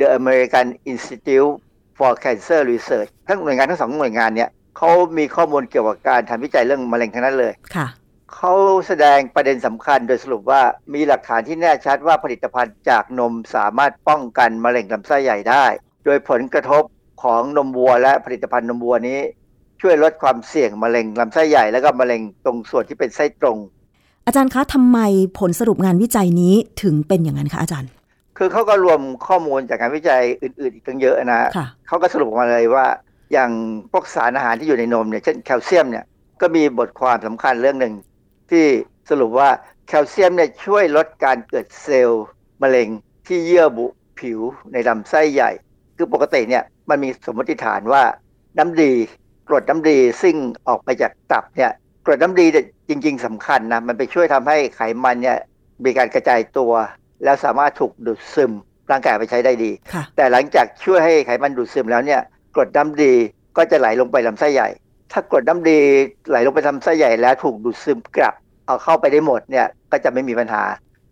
The American Institute for Cancer Research ทั้งหน่วยงานทั้งสองหน่วยงานเนี่ยเขามีข้อมูลเกี่ยวกับการทำวิจัยเรื่องมะเร็งทั้งนั้นเลยค่ะเขาแสดงประเด็นสำคัญโดยสรุปว่ามีหลักฐานที่แน่ชัดว่าผลิตภัณฑ์จากนมสามารถป้องกันมะเร็งลำไส้ใหญ่ได้ โดยผลกระทบ ของนมวัวและผลิตภัณฑ์นมวัวนี้ ช่วยลดความเสี่ยงมะเร็งลำไส้ใหญ่แล้วก็มะเร็งตรงส่วนที่เป็นไส้ตรง อาจารย์คะทำไมผลสรุปงานวิจัยนี้ถึงเป็นอย่างนั้นคะอาจารย์ คือเขาก็รวมข้อมูลจากงานวิจัยอื่น ๆ อีกตั้งเยอะนะค่ะเขาก็สรุปออกมาเลยว่า อย่างพวกสารอาหารที่อยู่ในนมเนี่ยเช่นแคลเซียมเนี่ยก็มีบทความสำคัญเรื่องหนึ่งที่สรุปว่าแคลเซียมเนี่ยช่วยลดการเกิดเซลล์มะเร็งที่เยื่อบุผิวในลำไส้ใหญ่ คือปกติเนี่ย มันมีสมมติฐานว่าน้ำดีกรดน้ำดีซึ่งออกไปจากตับเนี่ยกรดน้ำดีเนี่ยจริง ๆสำคัญนะมันไปช่วยทำให้ไขมันเนี่ยมีการกระจายตัว แล้วสามารถถูกดูดซึมร่างกายเอาไปใช้ได้ดีค่ะแต่หลังจากช่วยให้ไขมันดูดซึมแล้วเนี่ยกรดน้ำดีก็จะไหลลงไปลำไส้ใหญ่ ถ้ากรดน้ำดีไหลลงไปลำไส้ใหญ่แล้วถูกดูดซึมกลับ เอาเข้าไปได้หมดเนี่ยก็จะไม่มีปัญหา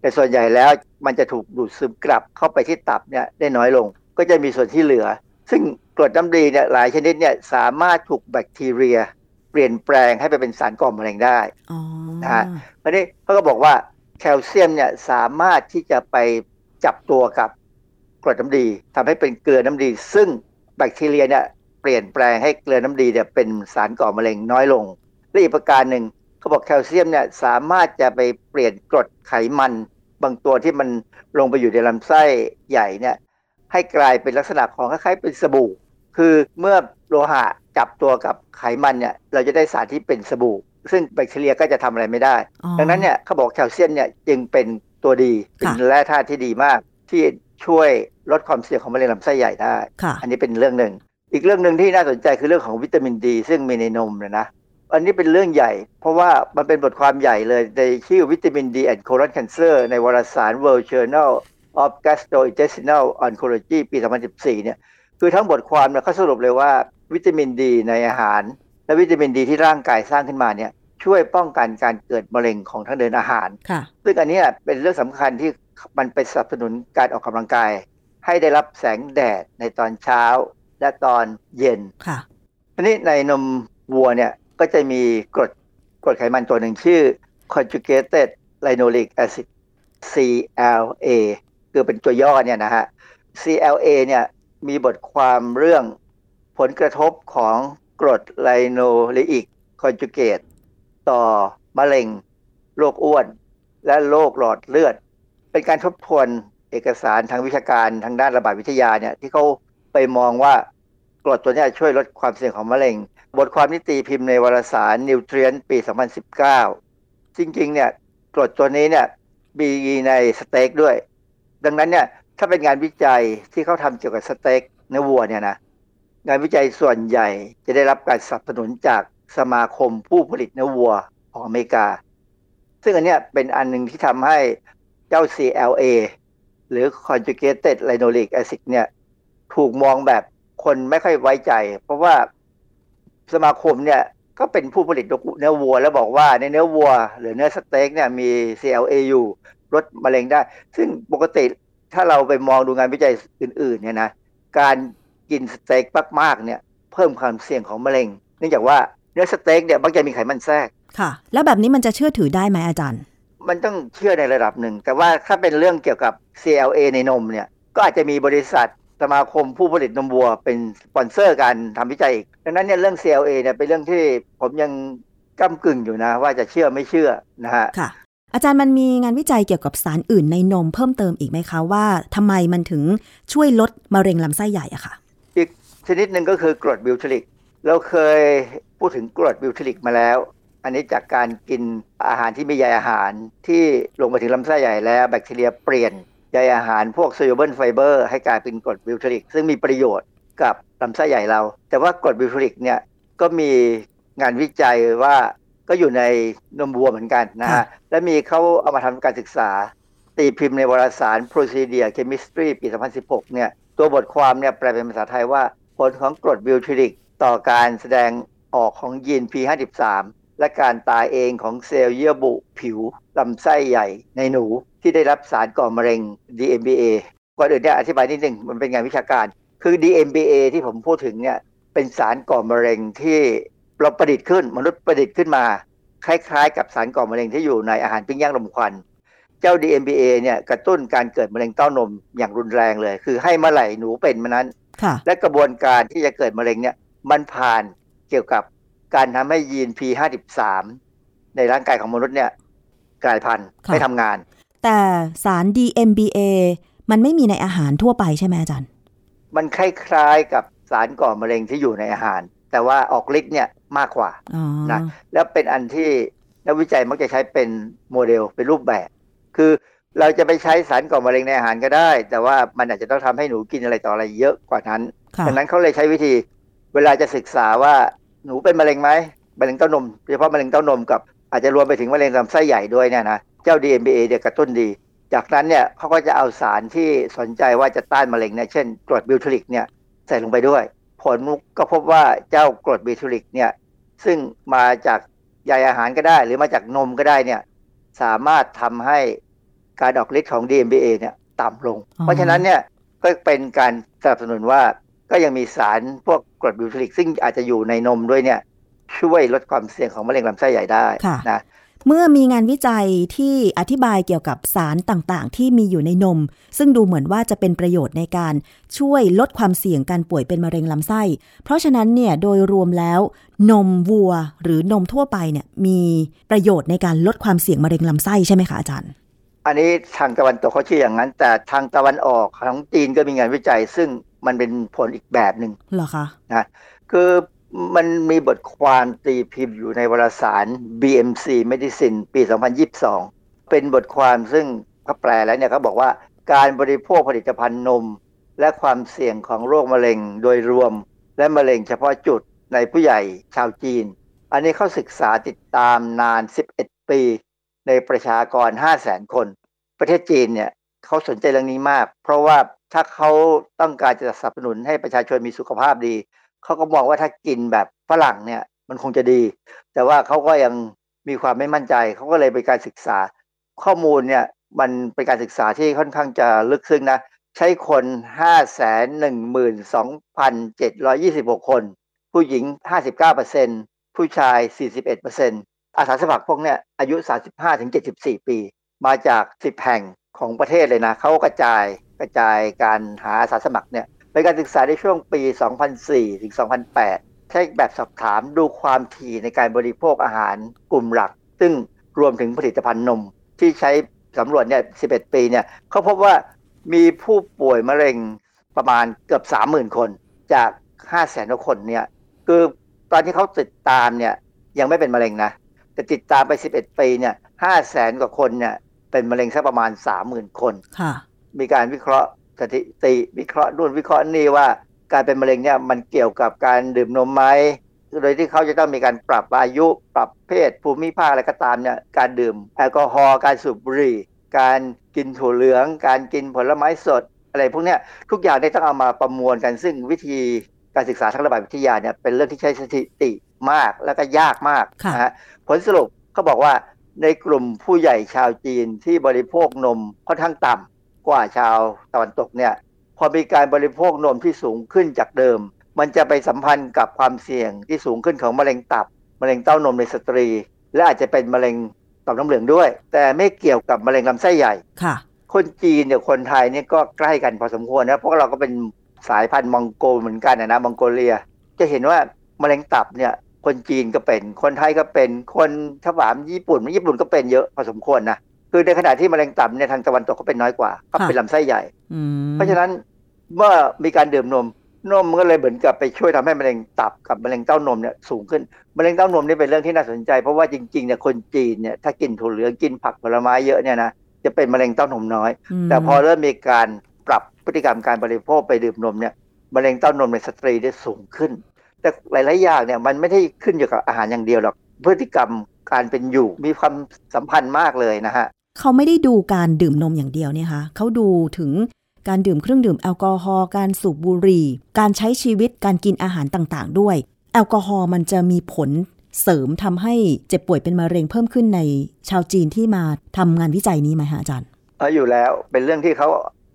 แต่ส่วนใหญ่แล้วมันจะถูกดูดซึมกลับเข้าไปที่ตับเนี่ยได้น้อยลง ก็จะมีส่วนที่เหลือ ซึ่งกรดน้ำดีเนี่ยหลายชนิดเนี่ยสามารถถูกแบคทีเรีย เปลี่ยนแปลงให้ไปเป็นสารก่อมะเร็งได้อ๋อนะฮะวันนี้เขาก็บอกว่าแคลเซียมเนี่ยสามารถที่จะไปจับตัวกับกรดน้ำดีทำให้เป็นเกลือน้ำดี ซึ่งแบคทีเรียเนี่ยเปลี่ยนแปลงให้เกลือน้ำดีเนี่ยเป็นสารก่อมะเร็งน้อยลง และอีกประการหนึ่งเขาบอกแคลเซียมเนี่ยสามารถจะไปเปลี่ยนกรดไขมัน บางตัวที่มันลงไปอยู่ในลำไส้ใหญ่เนี่ย ให้กลายเป็นลักษณะของคล้ายๆเป็นสบู่ คือเมื่อโลหะจับตัวกับไขมันเนี่ยเราจะได้สารที่เป็นสบู่ ซึ่งแบคทีเรียก็จะทำอะไรไม่ได้อ๋อดังนั้นเนี่ยเขาบอกแคลเซียมเนี่ยจึงเป็นตัวดีเป็นค่ะแร่ธาตุที่ดีมาก ที่ช่วยลดความเสี่ยงของมะเร็งลำไส้ใหญ่ได้ค่ะอันนี้เป็นเรื่องหนึ่ง อีกเรื่องหนึ่งที่น่าสนใจคือเรื่องของวิตามินดี ซึ่งมีในนมนะนะอันนี้เป็นเรื่องใหญ่ เพราะว่ามันเป็นบทความใหญ่เลยในชื่อวิตามินดี and colon cancer ในวารสาร World Journal of Gastrointestinal Oncology ปี 2014 เนี่ย คือทั้งบทความเนี่ยเขาสรุปเลยว่าวิตามินดีในอาหาร และวิตามินดีที่ร่างกายสร้างขึ้นมาเนี่ย ช่วยป้องกันการเกิดมะเร็งของทางเดินอาหารค่ะซึ่งอันเนี้ยเป็นเรื่องสำคัญที่มันไปสนับสนุนการออกกำลังกาย ให้ได้รับแสงแดดในตอนเช้าและตอนเย็นค่ะทีนี้ในนมวัวเนี่ยก็จะมีกรดกรดไขมันตัวหนึ่งชื่อ conjugated linoleic acid CLA คือเป็นตัวย่อเนี่ยนะฮะ CLA เนี่ยมีบทความเรื่องผลกระทบของกรดไลโนเลอิกคอนจูเกต ต่อมะเร็ง โรคอ้วน และโรคหลอดเลือด เป็นการทบทวนเอกสารทางวิชาการทางด้านระบาดวิทยาเนี่ยที่เขาไปมองว่ากรดตัวนี้ช่วยลดความเสี่ยงของมะเร็ง บทความนี้ตีพิมพ์ในวารสาร Nutrient ปี 2019 จริงๆเนี่ยกรดตัวนี้เนี่ยมีในสเต็กด้วย ดังนั้นเนี่ยถ้าเป็นงานวิจัยที่เขาทำเกี่ยวกับสเต็กเนื้อวัวเนี่ยนะงานวิจัยส่วนใหญ่จะได้รับการสนับสนุนจากสมาคมผู้ผลิตเนื้อวัวของอเมริกา ซึ่งอันเนี้ยเป็นอันหนึ่งที่ทำให้เจ้า CLA หรือ conjugated linoleic acid เนี่ยถูกมองแบบคนไม่ค่อยไว้ใจ เพราะว่าสมาคมเนี่ยก็เป็นผู้ผลิตเนื้อวัว แล้วบอกว่าในเนื้อวัว หรือเนื้อสเต็กเนี่ยมี CLA อยู่ ลดมะเร็งได้ ซึ่งปกติถ้าเราไปมองดูงานวิจัยอื่น ๆ เนี่ยนะ การกินสเต็กมากๆเนี่ย เพิ่มความเสี่ยงของมะเร็ง เนื่องจากว่าเนื้อสเต็กเนี่ยมักจะมีไขมันแทรกค่ะ แล้วแบบนี้มันจะเชื่อถือได้ไหมอาจารย์ มันต้องเชื่อในระดับหนึ่ง แต่ว่าถ้าเป็นเรื่องเกี่ยวกับ CLA ในนมเนี่ย ก็อาจจะมีบริษัทสมาคมผู้ผลิตนมวัวเป็นสปอนเซอร์การทำวิจัยอีกดังนั้นเนี่ยเรื่อง CLA เนี่ยเป็นเรื่องที่ผมยังก้ากึ่งอยู่นะ ว่าจะเชื่อไม่เชื่อนะฮะค่ะ อาจารย์มันมีงานวิจัยเกี่ยวกับสารอื่นในนมเพิ่มเติมอีกไหมคะว่าทำไมมันถึงช่วยลดมะเร็งลำไส้ใหญ่อะค่ะ อีกชนิดหนึ่งก็คือกรดบิวทริก เราเคยพูดถึงกรดบิวทริกมาแล้ว อันนี้จากการกินอาหารที่มีใยอาหารที่ลงมาถึงลำไส้ใหญ่แล้วแบคทีเรียเปลี่ยนใยอาหารพวก soluble fiber ให้กลายเป็นกรดบิวทริก ซึ่งมีประโยชน์กับลำไส้ใหญ่เรา แต่ว่ากรดบิวทริกเนี่ยก็มีงานวิจัยว่า ก็อยู่ในนมวัวเหมือนกันนะฮะและมีเขาเอามาทำการศึกษา ตีพิมพ์ในวารสาร Procedure Chemistry ปี 2016 เนี่ย ตัวบทความเนี่ยแปลเป็นภาษาไทยว่า ผลของกรดบิวทริก ต่อการแสดงออกของยีน P53 และการตายเองของเซลล์เยื่อบุผิวลำไส้ใหญ่ในหนูที่ได้รับสารก่อมะเร็ง DMBA ก่อนอื่นเนี่ยอธิบายนิดนึงมันเป็นงานวิชาการ คือ DMBA ที่ผมพูดถึงเนี่ยเป็นสารก่อมะเร็งที่ เราประดิษฐ์ขึ้นมนุษย์ประดิษฐ์ขึ้นมา คล้ายๆ กับสารก่อมะเร็งที่อยู่ในอาหารปิ้งย่างลมควัน เจ้า DMBA เนี่ยกระตุ้นการเกิดมะเร็งเต้านมอย่างรุนแรงเลย คือให้เมื่อไหร่หนูเป็นมานั้นค่ะและกระบวนการที่จะเกิดมะเร็งเนี่ยมันผ่านเกี่ยวกับการทำให้ยีน P53 ในร่างกายของมนุษย์เนี่ยกลายพันธุ์ค่ะไม่ทำงาน แต่สาร DMBA มันไม่มีในอาหารทั่วไปใช่ไหมอาจารย์ มันคล้ายๆกับสารก่อมะเร็งที่อยู่ในอาหาร แต่ว่าออกฤทธิ์เนี่ยมากกว่าอ๋อนะแล้วเป็นอันที่นักวิจัยมักจะใช้เป็นโมเดลเป็นรูปแบบ คือเราจะไปใช้สารก่อมะเร็งในอาหารก็ได้ แต่ว่ามันอาจจะต้องทำให้หนูกินอะไรต่ออะไรเยอะกว่านั้นค่ะดังนั้นเขาเลยใช้วิธี เวลาจะศึกษาว่าหนูเป็นมะเร็งไหมมะเร็งเต้านมโดยเฉพาะมะเร็งเต้านมกับอาจจะรวมไปถึงมะเร็งลำไส้ใหญ่ด้วยเนี่ยนะเจ้า DMBA เนี่ยกระตุ้นดี จากนั้นเนี่ยเขาก็จะเอาสารที่สนใจว่าจะต้านมะเร็งเนี่ยเช่นกรดบิวทริกเนี่ยใส่ลงไปด้วย ผลก็พบว่าเจ้ากรดบิวทริกเนี่ยซึ่งมาจากใยอาหารก็ได้ หรือมาจากนมก็ได้เนี่ยสามารถทำให้การออกฤทธิ์ของ DMBA เนี่ยต่ำลงอ๋อเพราะฉะนั้นเนี่ยก็เป็นการสนับสนุนว่าก็ยังมีสารพวกกรดบิวทริกซึ่งอาจจะอยู่ในนมด้วยเนี่ยช่วยลดความเสี่ยงของมะเร็งลำไส้ใหญ่ได้ค่ะนะ เมื่อมีงานวิจัยที่อธิบายเกี่ยวกับสารต่างๆ ที่มีอยู่ในนม ซึ่งดูเหมือนว่าจะเป็นประโยชน์ในการช่วยลดความเสี่ยงการป่วยเป็นมะเร็งลำไส้ เพราะฉะนั้นเนี่ยโดยรวมแล้วนมวัวหรือนมทั่วไปเนี่ยมีประโยชน์ในการลดความเสี่ยงมะเร็งลำไส้ใช่ไหมคะอาจารย์ อันนี้ทางตะวันตกเขาเชื่ออย่างนั้น แต่ทางตะวันออกของจีนก็มีงานวิจัย ซึ่งมันเป็นผลอีกแบบหนึ่งเหรอคะนะคือ มันมีบทความตีพิมพ์อยู่ในวารสาร BMC Medicine ปี 2022 เป็นบทความซึ่งเขาแปลแล้วเนี่ยเขาบอกว่าการบริโภคผลิตภัณฑ์นม และความเสี่ยงของโรคมะเร็งโดยรวม และมะเร็งเฉพาะจุดในผู้ใหญ่ชาวจีน อันนี้เขาศึกษาติดตามนาน 11 ปี ในประชากร 500,000คน ประเทศจีนเนี่ยเขาสนใจเรื่องนี้มาก เพราะว่าถ้าเขาต้องการจะสนับสนุนให้ประชาชนมีสุขภาพดี เขาก็มองว่าถ้ากินแบบฝรั่งเนี่ย มันคงจะดี แต่ว่าเขาก็ยังมีความไม่มั่นใจเขาก็เลยไปการศึกษา ข้อมูลเนี่ยมันเป็นการศึกษาที่ค่อนข้างจะลึกซึ้งนะ ใช้คน 512,726 คน ผู้หญิง 59%ผู้ชาย 41%อาสาสมัครพวกเนี้ยอายุ 35-74 ปี มาจาก 10 แห่งของประเทศเลยนะ เขากระจายกระจายการหาอาสาสมัครเนี่ย เป็นการศึกษาในช่วงปี 2004 ถึง 2008 ใช้แบบสอบถามดูความถี่ในการบริโภคอาหารกลุ่มหลัก ซึ่งรวมถึงผลิตภัณฑ์นม ที่ใช้สำรวจเนี่ย 11 ปีเนี่ยเขาพบว่ามีผู้ป่วยมะเร็งประมาณเกือบ 30,000 คนจาก 500,000กว่าคนเนี่ย คือตอนที่เขาติดตามเนี่ยยังไม่เป็นมะเร็งนะ แต่ติดตามไป 11 ปีเนี่ย 500,000 กว่าคนเนี่ยเป็นมะเร็งสักประมาณ 30,000 คนค่ะมีการวิเคราะห์ สถิติวิเคราะห์นู่นวิเคราะห์นี่ว่าการเป็นมะเร็งเนี่ยมันเกี่ยวกับการดื่มนมไหมโดยที่เขาจะต้องมีการปรับอายุ ปรับเพศภูมิภาคอะไรก็ตามเนี่ยการดื่มแอลกอฮอล์การสูบบุหรี่ การกินถั่วเหลือง การกินผลไม้สด อะไรพวกเนี้ยทุกอย่างได้ต้องเอามาประมวลกันซึ่งวิธีการศึกษาทางระบาดวิทยาเนี่ยเป็นเรื่องที่ใช้สถิติมากแล้วก็ยากมากนะฮะผลสรุปเขาบอกว่าในกลุ่มผู้ใหญ่ชาวจีนที่บริโภคนมค่อนข้างต่ำ กว่าชาวตะวันตกเนี่ยพอมีการบริโภคนมที่สูงขึ้นจากเดิม มันจะไปสัมพันธ์กับความเสี่ยงที่สูงขึ้นของมะเร็งตับ มะเร็งเต้านมในสตรี และอาจจะเป็นมะเร็งต่อมน้ำเหลืองด้วย แต่ไม่เกี่ยวกับมะเร็งลำไส้ใหญ่ค่ะ คนจีนเนี่ยคนไทยเนี่ยก็ใกล้กันพอสมควรนะเพราะเราก็เป็นสายพันธุ์มองโกเหมือนกันนะนะมองโกเลีย จะเห็นว่ามะเร็งตับเนี่ยคนจีนก็เป็น คนไทยก็เป็น คนถวามญี่ปุ่นญี่ปุ่นก็เป็นเยอะพอสมควรนะ คือในขณะที่มะเร็งตับเนี่ยทางตะวันตกก็เป็นน้อยกว่าก็เป็นลำไส้ใหญ่อืมเพราะฉะนั้นเมื่อมีการดื่มนมนมมันก็เลยเหมือนกับไปช่วยทำให้มะเร็งตับกับมะเร็งเต้านมเนี่ยสูงขึ้นมะเร็งเต้านมนี่เป็นเรื่องที่น่าสนใจ เพราะว่าจริงๆเนี่ยคนจีนเนี่ยถ้ากินถั่วเหลืองกินผักผลไม้เยอะเนี่ยนะจะเป็นมะเร็งเต้านมน้อยมแต่พอเริ่มมีการปรับพฤติกรรมการบริโภคไปดื่มนมเนี่ยมะเร็งเต้านมในสตรีได้สูงขึ้น แต่หลายๆอย่างเนี่ยมันไม่ได้ขึ้นอยู่กับอาหารอย่างเดียวหรอก พฤติกรรมการเป็นอยู่มีความสัมพันธ์มากเลยนะฮะเขาไม่ได้ดูการดื่มนมอย่างเดียวเนี่ยค่ะเขาดูถึงการดื่มเครื่องดื่มแอลกอฮอล์การสูบบุหรี่ การใช้ชีวิตการกินอาหารต่างๆ ด้วย แอลกอฮอล์มันจะมีผลเสริมทำให้เจ็บป่วยเป็นมะเร็งเพิ่มขึ้นในชาวจีนที่มาทำงานวิจัยนี้ไหมคะอาจารย์เอออยู่แล้วเป็นเรื่องที่เขา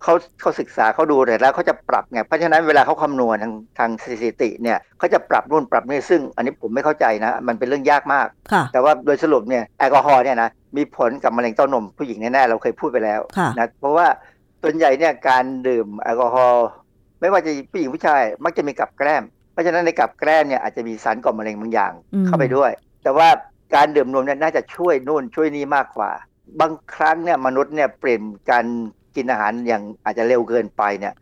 เขาเขาศึกษาเขาดูแต่แล้วเขาจะปรับไงเพราะฉะนั้นเวลาเขาคำนวณทางทางสถิติเนี่ยเขาจะปรับนู่นปรับนี่ซึ่ง อันนี้ผมไม่เข้าใจนะ มันเป็นเรื่องยากมากค่ะแต่ว่าโดยสรุปเนี่ยแอลกอฮอล์เนี่ยนะมีผลกับมะเร็งเต้านมผู้หญิงแน่ๆเราเคยพูดไปแล้วค่ะนะเพราะว่าส่วนใหญ่เนี่ยการดื่มแอลกอฮอล์ไม่ว่าจะผู้หญิงผู้ชายมักจะมีกับแกล้มเพราะฉะนั้นในกับแกล้มเนี่ยอาจจะมีสารก่อมะเร็งบางอย่างอืมเข้าไปด้วย แต่ว่าการดื่มนมเนี่ยน่าจะช่วยนู่นช่วยนี่มากกว่า บางครั้งเนี่ยมนุษย์เนี่ยเปลี่ยนการ กินอาหารอย่างอาจจะเร็วเกินไปเนี่ย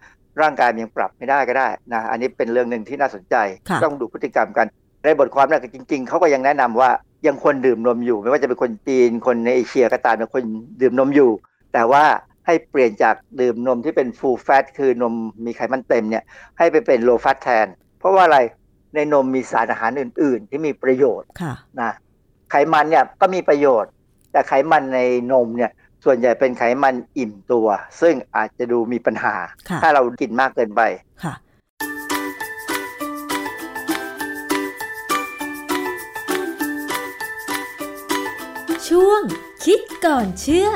ร่างกายมันยังปรับไม่ได้ก็ได้นะอันนี้เป็นเรื่องหนึ่งที่น่าสนใจค่ะต้องดูพฤติกรรมกันในบทความเนี่ยจริง ๆเขาก็ยังแนะนำว่ายังควรดื่มนมอยู่ ไม่ว่าจะเป็นคนจีนคนในเอเชียก็ตามเป็นคนดื่มนมอยู่ แต่ว่าให้เปลี่ยนจากดื่มนมที่เป็น full fat คือนมมีไขมันเต็มเนี่ยให้ไปเป็น low fat แทน เพราะว่าอะไรในนมมีสารอาหารอื่น ๆ ที่มีประโยชน์ค่ะนะไขมันเนี่ยก็มีประโยชน์ แต่ไขมันในนมเนี่ย ส่วนใหญ่เป็นไขมันอิ่มตัว ซึ่งอาจจะดูมีปัญหาค่ะถ้าเรากินมากเกินไปค่ะ ช่วงคิดก่อนเชื่อ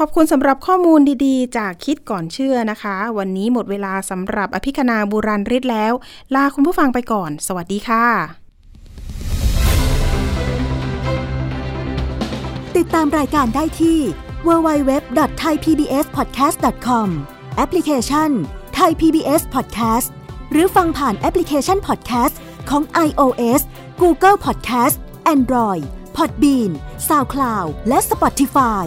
ขอบคุณสำหรับข้อมูลดีๆ จากคิดก่อนเชื่อนะคะ วันนี้หมดเวลาสำหรับอภิคณาบุราริศแล้ว ลาคุณผู้ฟังไปก่อน สวัสดีค่ะ ติดตามรายการได้ที่ www.thaipbspodcast.com แอปพลิเคชัน Thai PBS Podcast หรือฟังผ่านแอปพลิเคชัน Podcast ของ iOS Google Podcast Android Podbean SoundCloud และ Spotify